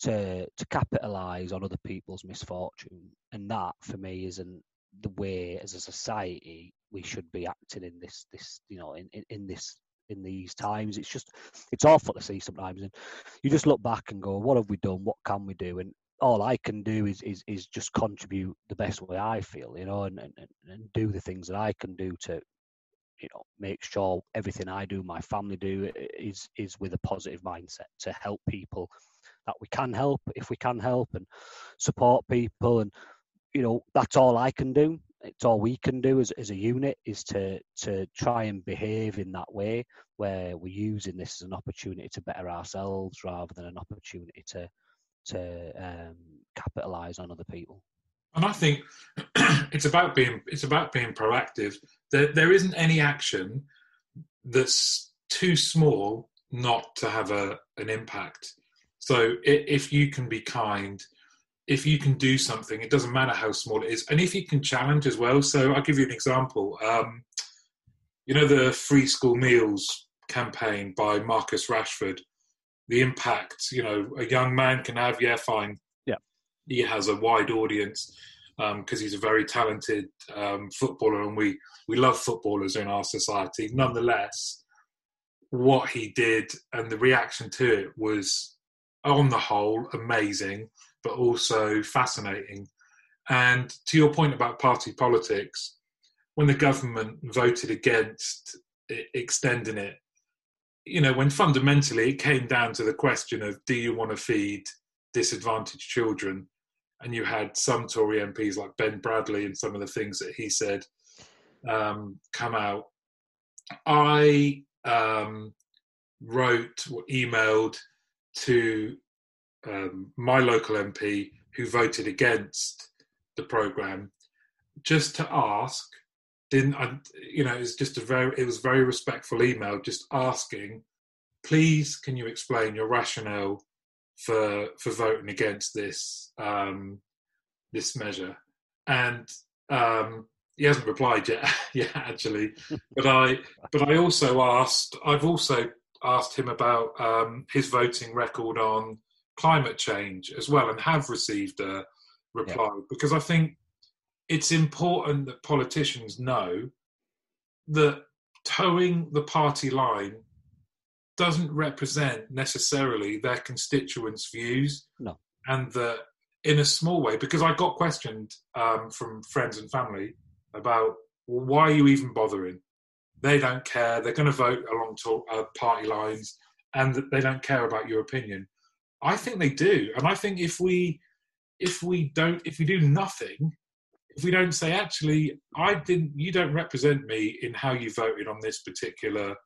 to to capitalize on other people's misfortune, and that for me isn't the way as a society we should be acting in this this you know in, in, in this in these times. It's just it's awful to see sometimes, and you just look back and go, what have we done? What can we do? And all I can do is is is just contribute the best way I feel, you know, and, and, and do the things that I can do to you know make sure everything I do, my family do, is is with a positive mindset to help people that we can help if we can help and support people and you know that's all I can do. It's all we can do as, as a unit is to to try and behave in that way where we're using this as an opportunity to better ourselves rather than an opportunity to to um, capitalize on other people. And I think it's about being it's about being proactive. There there isn't any action that's too small not to have a an impact. So if you can be kind, if you can do something, it doesn't matter how small it is, and if you can challenge as well. So I'll give you an example. Um, you know the free school meals campaign by Marcus Rashford. The impact, you know, a young man can have, yeah, fine, he has a wide audience because um, he's a very talented um, footballer, and we we love footballers in our society. Nonetheless, what he did and the reaction to it was, on the whole, amazing, but also fascinating. And to your point about party politics, when the government voted against extending it, you know, when fundamentally it came down to the question of do you want to feed disadvantaged children. And you had some Tory MPs like Ben Bradley and some of the things that he said um, come out. I um, wrote or emailed to um, my local MP who voted against the program just to ask didn't I, you know it was just a very it was very respectful email just asking please can you explain your rationale for for voting against this um, this measure, and um, he hasn't replied yet. yeah, actually, but I but I also asked. I've also asked him about um, his voting record on climate change as well, and have received a reply yeah. because I think it's important that politicians know that toeing the party line doesn't represent necessarily their constituents' views. No. And that in a small way, because I got questioned um, from friends and family about well, why are you even bothering? They don't care. They're going to vote along to, uh, party lines, and they don't care about your opinion. I think they do, and I think if we if we don't if we do nothing, if we don't say actually I didn't, you don't represent me in how you voted on this particular.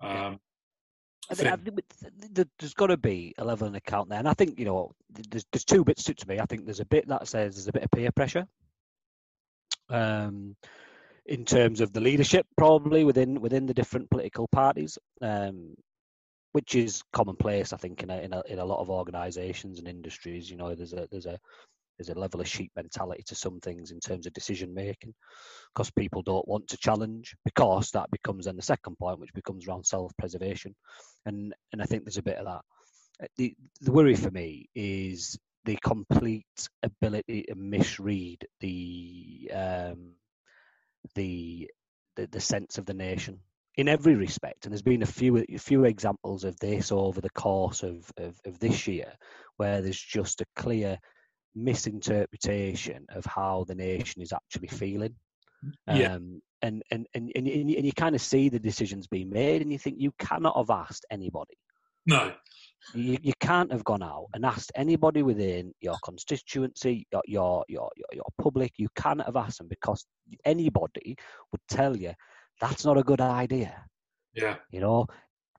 Um, I think, I think there's got to be a level of account there, and I think you know there's, there's two bits to, to me. I think there's a bit that says there's a bit of peer pressure, um, in terms of the leadership, probably within within the different political parties, um, which is commonplace, I think, in a, in a in a lot of organisations and industries. You know, there's a there's a there's a level of sheep mentality to some things in terms of decision making because people don't want to challenge because that becomes then the second point which becomes around self-preservation and and i think there's a bit of that uh, the the worry for me is the complete ability to misread the um, the, the the sense of the nation in every respect. And there's been a few a few examples of this over the course of, of, of this year, where there's just a clear misinterpretation of how the nation is actually feeling. Yeah. Um, and, and, and, and, and you, you kind of see the decisions being made, and you think you cannot have asked anybody. No. You, you can't have gone out and asked anybody within your constituency, your, your, your, your public, you cannot have asked them because anybody would tell you that's not a good idea. Yeah. You know,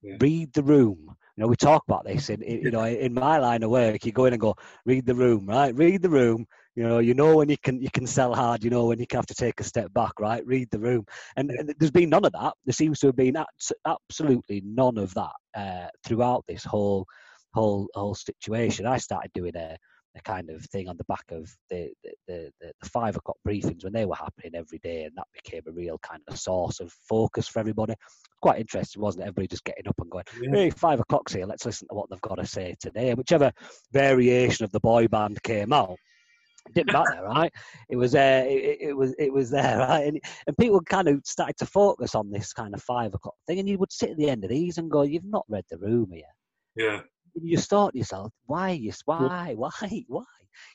yeah. read the room. You know, we talk about this in, in, you know in my line of work. You go in and go read the room, right? Read the room. You know, you know when you can you can sell hard. You know when you have to take a step back, right? Read the room. And, and there's been none of that. There seems to have been absolutely none of that uh, throughout this whole whole whole situation. I started doing a a kind of thing on the back of the the, the, the five o'clock briefings when they were happening every day, and that became a real kind of source of focus for everybody. Quite interesting, wasn't it? Everybody just getting up and going, yeah. "Hey, five o'clock's here. Let's listen to what they've got to say today." Whichever variation of the boy band came out, didn't matter, right? It was uh, it, it, was it was there, right? And, and people kind of started to focus on this kind of five o'clock thing, and you would sit at the end of these and go, "You've not read the room here." Yeah you start yourself, why, yes, why, why, why?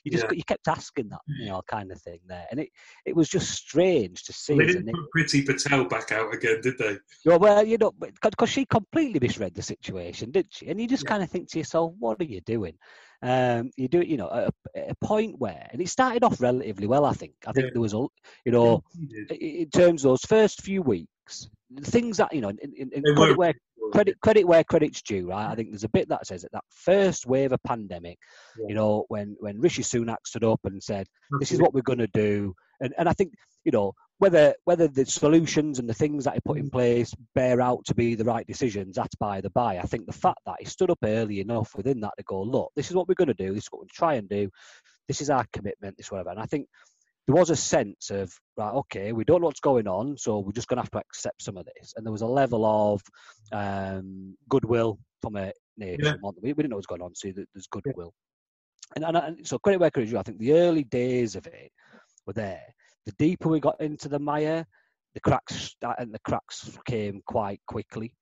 You just Yeah. you kept asking that, you know, kind of thing there, and it it was just strange to see. They didn't put Priti Patel back out again, did they? Yeah, well, you know, because she completely misread the situation, didn't she? And you just kind of think to yourself, what are you doing? Um, you do it, you know, at a, a point where, and it started off relatively well. I think. I think Yeah. there was a, you know, in terms of those first few weeks, things that you know, in, in, in where credit credit where credit's due, right? I think there's a bit that says that that first wave of pandemic, Yeah. you know, when when Rishi Sunak stood up and said, "This is what we're going to do," and and I think you know whether whether the solutions and the things that he put in place bear out to be the right decisions, that's by the by. I think the fact that he stood up early enough within that to go, look, this is what we're going to do, this is what we're try and do, this is our commitment, this whatever. And I think there was a sense of right, okay, we don't know what's going on, so we're just going to have to accept some of this. And there was a level of um, goodwill from a nation. Yeah. We, we didn't know what was going on, so there's goodwill. And, and, and so credit where credit's due. I think the early days of it were there. The deeper we got into the mire, the cracks and the cracks came quite quickly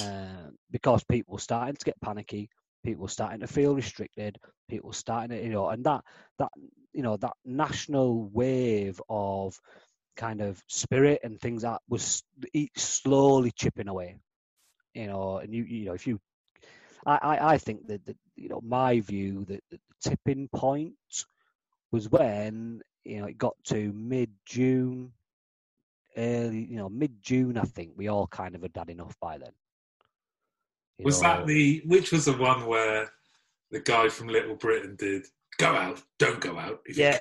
um, because people were starting to get panicky. People starting to feel restricted. People starting to, you know, and that that you know that national wave of kind of spirit and things that was each slowly chipping away. You know, and you you know if you, I I, I think that, that you know my view that the tipping point was when you know it got to mid June, early you know mid June. I think we all kind of had had enough by then. You Was know, that uh, the which was the one where the guy from Little Britain did go out, don't go out? Yeah.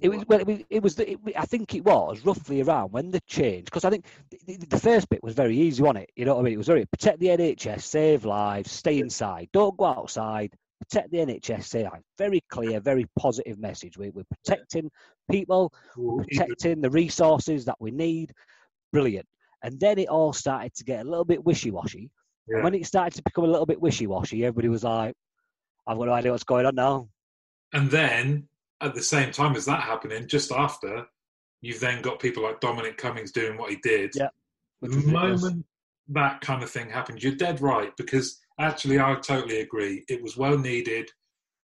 It was well. It was. It was the, it, I think it was roughly around when the change, because I think the, the, first bit was very easy, wasn't it? You know what I mean? It was very protect the NHS, save lives, stay inside, don't go outside, protect the NHS. Very clear, very positive message. We, we're protecting people, we're protecting the resources that we need. Brilliant. And then it all started to get a little bit wishy washy. Yeah. When it started to become a little bit wishy washy, everybody was like, I've got no idea what's going on now. And then at the same time as that happening, just after, you've then got people like Dominic Cummings doing what he did. Yeah. The moment that kind of thing happened, you're dead right because actually I totally agree. It was well needed.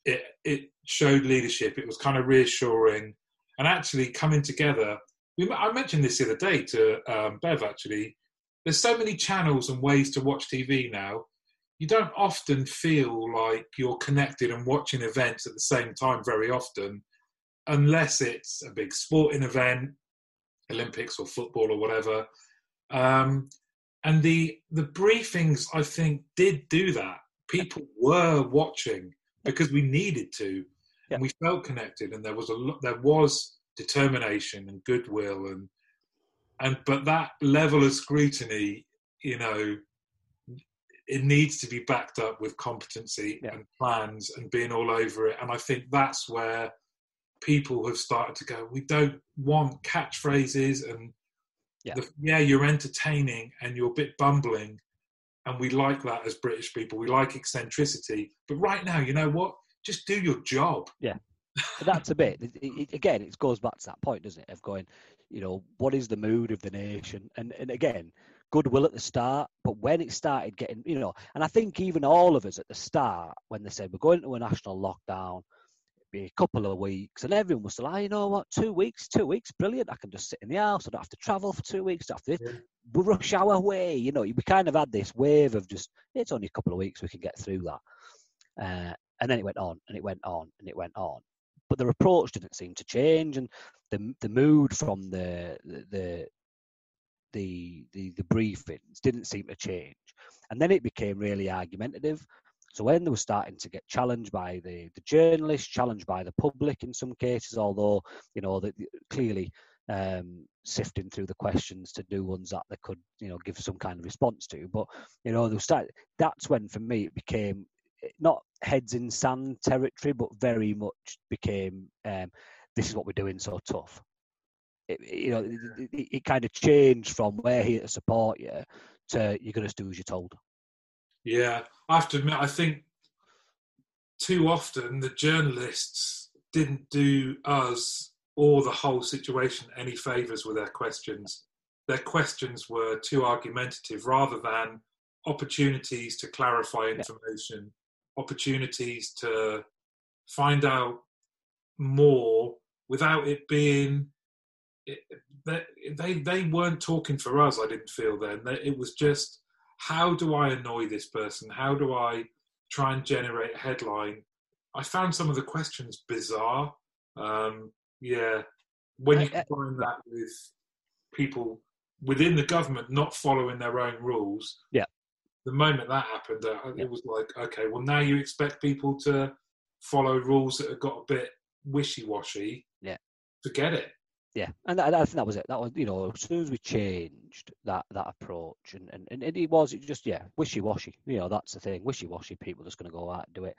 It it showed leadership. It was kind of reassuring, and actually coming together. I mentioned this the other day to um, Bev. Actually, there's so many channels and ways to watch TV now. You don't often feel like you're connected and watching events at the same time very often, unless it's a big sporting event, Olympics or football or whatever. Um, and the the briefings, I think, did do that. People were watching because we needed to, Yeah. and we felt connected, and there was a lo- there was determination and goodwill, and and but that level of scrutiny, you know, it needs to be backed up with competency Yeah. and plans and being all over it. And I think that's where people have started to go. We don't want catchphrases and Yeah. the, yeah, you're entertaining and you're a bit bumbling, and we like that as British people. We like eccentricity, but right now, you know what? Just do your job. But that's a bit. It, it, again, it goes back to that point, doesn't it? Of going, you know, what is the mood of the nation? And and again, goodwill at the start, but when it started getting, you know, and I think even all of us at the start, when they said we're going to a national lockdown, be a couple of weeks, and everyone was like, you know what, two weeks, two weeks, brilliant. I can just sit in the house. I don't have to travel for two weeks. After don't have we rush our way. You know, we kind of had this wave of just it's only a couple of weeks we can get through that. Uh, and then it went on and it went on and it went on. But their approach didn't seem to change, and the the mood from the the the the, the briefings didn't seem to change. And then it became really argumentative. So when they were starting to get challenged by the, the journalists, challenged by the public in some cases, although you know that clearly um, sifting through the questions to do ones that they could you know give some kind of response to. But you know they start. That's when for me it became not heads in sand territory, but very much became um, this is what we're doing so tough. It, you know, it, it, it kind of changed from we're here to support you to you're going to do as you're told. Yeah, I have to admit, I think too often the journalists didn't do us or the whole situation any favours with their questions. Their questions were too argumentative rather than opportunities to clarify information, opportunities to find out more without it being. It, they, they weren't talking for us. I didn't feel then. It was just how do I annoy this person? How do I try and generate a headline? I found some of the questions bizarre. Um, yeah, when you I- combine that with people within the government not following their own rules, Yeah. The moment that happened, uh, Yeah. it was like, okay, well now you expect people to follow rules that have got a bit wishy-washy. Yeah. forget it. Yeah, and I, I think that was it. That was you know, as soon as we changed that that approach, and and, and it was it just yeah, wishy washy. You know, that's the thing. Wishy washy. People just going to go out and do it.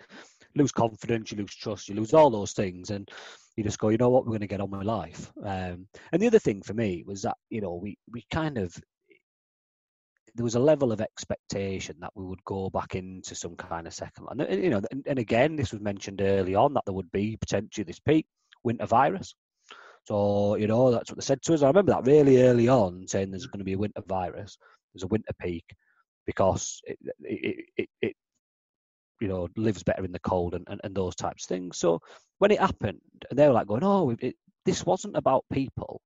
Lose confidence, you lose trust, you lose all those things, and you just go, you know what, we're going to get on with life. Um, and the other thing for me was that you know we we kind of there was a level of expectation that we would go back into some kind of second and, you know and, and again this was mentioned early on that there would be potentially this peak winter virus. So you know that's what they said to us. I remember that really early on saying there's going to be a winter virus there's a winter peak because it it, it, it you know lives better in the cold and, and, and those types of things. So when it happened and they were like going oh it, this wasn't about people.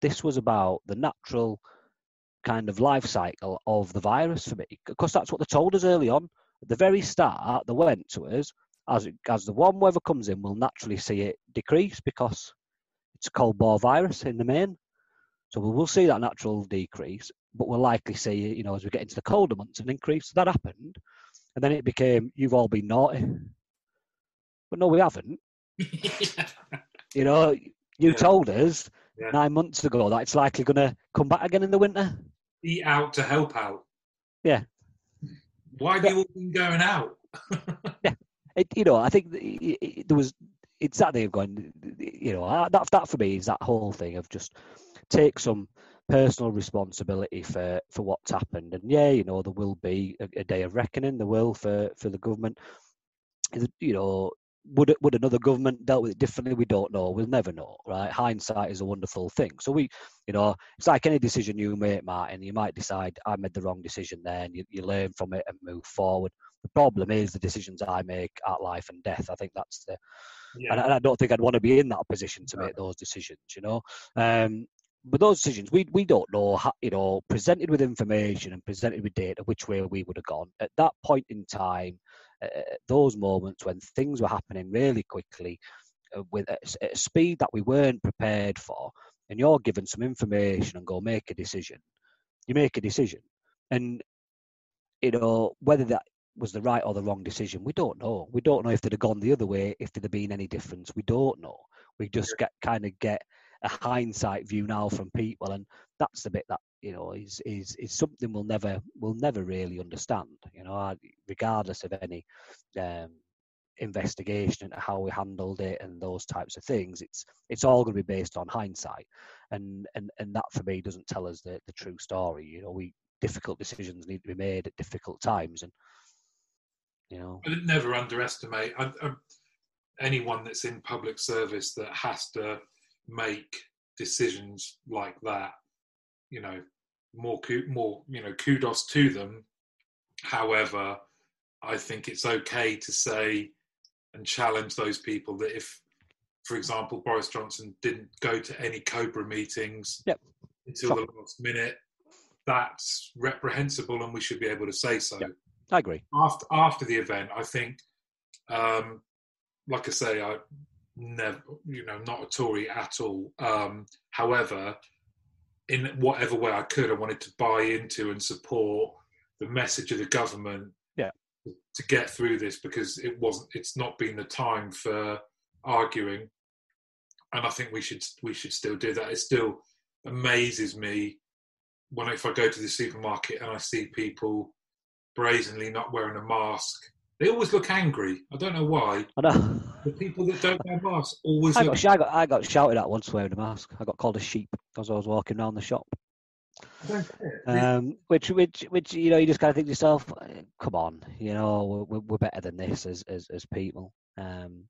This was about the natural kind of life cycle of the virus for me because that's what they told us early on. At the very start they went to us as it, as the warm weather comes in we'll naturally see it decrease because it's a cold bore virus in the main. So we will see that natural decrease but we'll likely see you know as we get into the colder months an increase. So that happened and then it became you've all been naughty. But no we haven't. You know you Yeah. told us Yeah. nine months ago that it's likely going to come back again in the winter Eat out to help out. Yeah. Why have you all been going out? it, you know, I think it, it, there was it's that thing of going, you know, that that for me is that whole thing of just take some personal responsibility for for what's happened. And yeah, you know, there will be a, a day of reckoning. There will for for the government. You know, would would another government dealt with it differently? We don't know. We'll never know, right? Hindsight is a wonderful thing. So we, you know, it's like any decision you make, Martin. You might decide I made the wrong decision there, and you, you learn from it and move forward. The problem is the decisions I make at life and death. I think that's the, yeah. and, I don't think I'd want to be in that position to make those decisions. You know, um, but those decisions we we don't know. How, you know, presented with information and presented with data, which way we would have gone at that point in time. Uh, those moments when things were happening really quickly, uh, with a, a speed that we weren't prepared for, and you're given some information and go make a decision. You make a decision, and you know whether that was the right or the wrong decision. We don't know. We don't know if they'd have gone the other way, if there'd have been any difference. We don't know. We just get kind of get a hindsight view now from people, and that's the bit that you know is is is something we'll never we'll never really understand. You know, regardless of any um, investigation into how we handled it and those types of things, it's it's all going to be based on hindsight, and and and that for me doesn't tell us the the true story. You know, we difficult decisions need to be made at difficult times, and you know, never underestimate I, I, anyone that's in public service that has to make decisions like that. You know, more more you know kudos to them. However, I think it's okay to say and challenge those people that if, for example, Boris Johnson didn't go to any Cobra meetings yep. until the last minute, that's reprehensible, and we should be able to say so. Yep. I agree. After after the event, I think, um, like I say, I never, you know, not a Tory at all. Um, however, in whatever way I could, I wanted to buy into and support the message of the government. Yeah. To get through this because it wasn't. It's not been the time for arguing, and I think we should we should still do that. It still amazes me when if I go to the supermarket and I see people brazenly not wearing a mask. They always look angry. I don't know why. I know. The people that don't wear masks always. I, got, I, got, I got shouted at once wearing a mask. I got called a sheep because I was walking around the shop. Um, which, which, which, you know, you just kind of think to yourself, "Come on, you know, we're, we're better than this as as, as people." Um,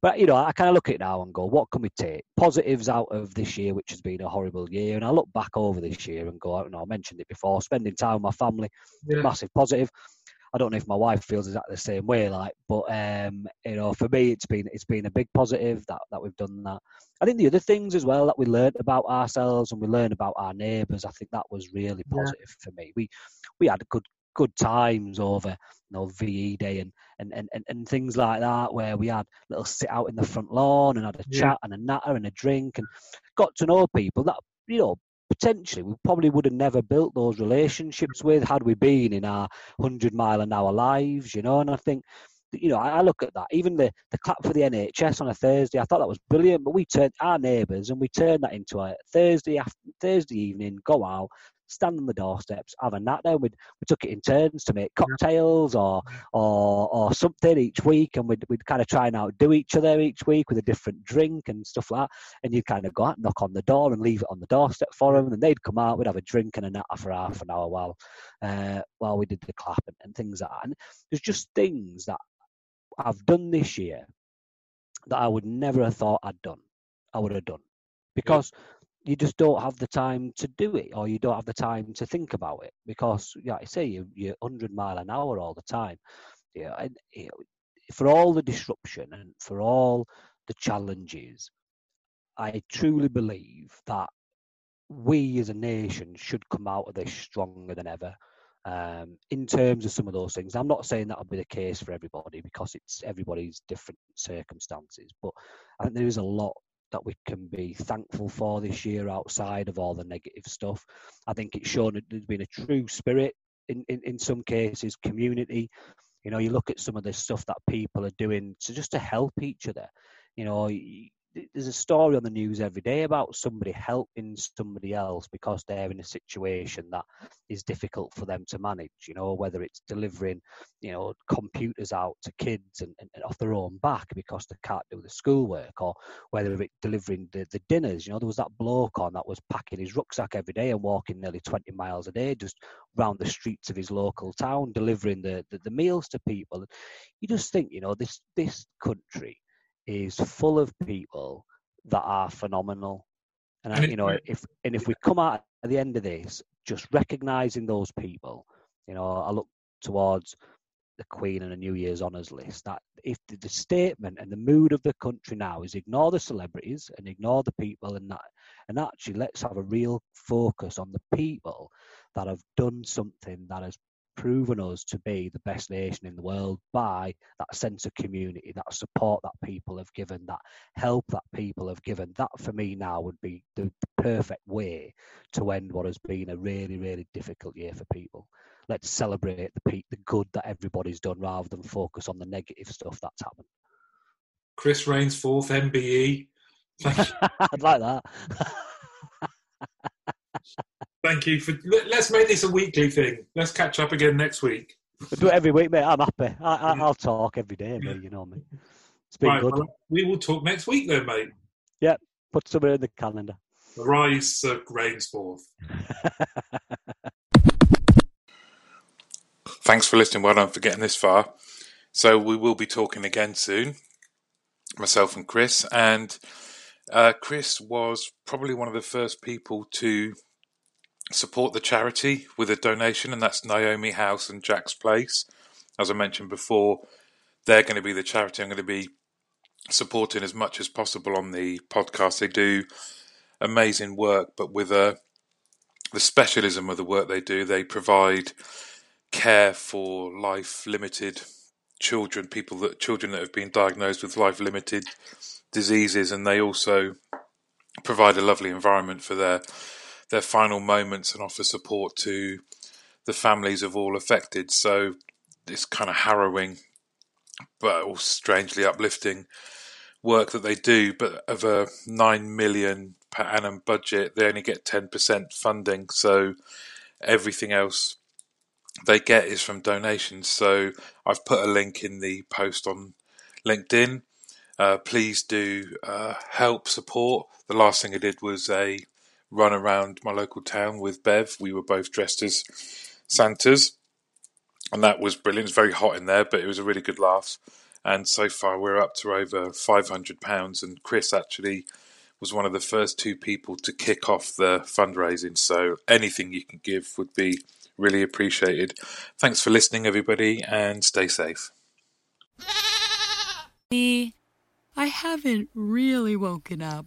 but you know, I kind of look at it now and go, what can we take positives out of this year, which has been a horrible year? And I look back over this year and go, I, know, I mentioned it before, spending time with my family, yeah. massive positive. I don't know if my wife feels exactly the same way, like, but um, you know, for me, it's been it's been a big positive that that we've done that. I think the other things as well that we learned about ourselves and we learned about our neighbours, I think that was really positive yeah. for me. We we had good good times over you know VE Day and, and, and, and things like that where we had a little sit out in the front lawn and had a yeah. chat and a natter and a drink and got to know people that you know potentially we probably would have never built those relationships with had we been in our 100 mile an hour lives you know and I think you know, I, look at that. Even the, the clap for the NHS on a Thursday, I thought that was brilliant. But we turned our neighbours and we turned that into a Thursday after, Thursday evening, go out, stand on the doorsteps, have a nat there. We'd, we took it in turns to make cocktails or or or something each week, and we'd, we'd kind of try and outdo each other each week with a different drink and stuff like that. And you'd kind of go out, knock on the door, and leave it on the doorstep for them, and they'd come out. We'd have a drink and a natter for half an hour while uh, while we did the clap and, and things like that. And there's just things that I've done this year that I would never have thought I'd done. I would have done because you just don't have the time to do it or you don't have the time to think about it because yeah i say you, you're 100 mile an hour all the time yeah and, you know, for all the disruption and for all the challenges i truly believe that we as a nation should come out of this stronger than ever um, in terms of some of those things. I'm not saying that'll be the case for everybody because it's everybody's different circumstances, but I think there is a lot that we can be thankful for this year outside of all the negative stuff. I think it's shown that there's been a true spirit in, in, in some cases, community. You know, you look at some of the stuff that people are doing to just to help each other. You know, there's a story on the news every day about somebody helping somebody else because they're in a situation that is difficult for them to manage. You know, whether it's delivering, you know, computers out to kids and, and off their own back because they can't do the schoolwork, or whether it's delivering the, the dinners. You know, there was that bloke on that was packing his rucksack every day and walking nearly 20 miles a day just round the streets of his local town, delivering the, the, the meals to people. You just think, you know, this this country is full of people that are phenomenal. And, and you know, if and if we come out at the end of this just recognizing those people, you know, I look towards the Queen and a New Year's honours list. That if the, the, statement and the mood of the country now is ignore the celebrities and ignore the people and that, and actually let's have a real focus on the people that have done something that has proven us to be the best nation in the world by that sense of community, that support that people have given, that help that people have given. That for me now would be the, perfect way to end what has been a really, really difficult year for people. Let's celebrate the the good that everybody's done rather than focus on the negative stuff that's happened. Chris Rainsforth, MBE. I'd like that. Thank you for. Let's make this a weekly thing. Let's catch up again next week. We'll do it every week, mate. I'm happy. I, will talk every day, mate. You know me. It's been right, good. Well, we will talk next week then, mate. Yeah, put somewhere in the calendar. Rise Sir Rainsforth. Thanks for listening. Well done for getting this far. So we will be talking again soon, myself and Chris. And uh, Chris was probably one of the first people to support the charity with a donation, and that's Naomi House and Jack's Place. As I mentioned before, they're going to be the charity I'm going to be supporting as much as possible on the podcast. They do amazing work, but with a uh, the specialism of the work they do, they provide care for life limited children, people that children that have been diagnosed with life limited diseases, and they also provide a lovely environment for their their final moments and offer support to the families of all affected. So it's kind of harrowing, but also strangely uplifting work that they do. But of a nine million per annum budget, they only get ten percent funding. So everything else they get is from donations. So I've put a link in the post on LinkedIn. Uh, please do uh, help support. The last thing I did was a run around my local town with Bev. We were both dressed as Santas, and that was brilliant. It was very hot in there, but it was a really good laugh. And so far, we're up to over five hundred pounds. And Chris actually was one of the first two people to kick off the fundraising. So anything you can give would be really appreciated. Thanks for listening, everybody, and stay safe. I haven't really woken up.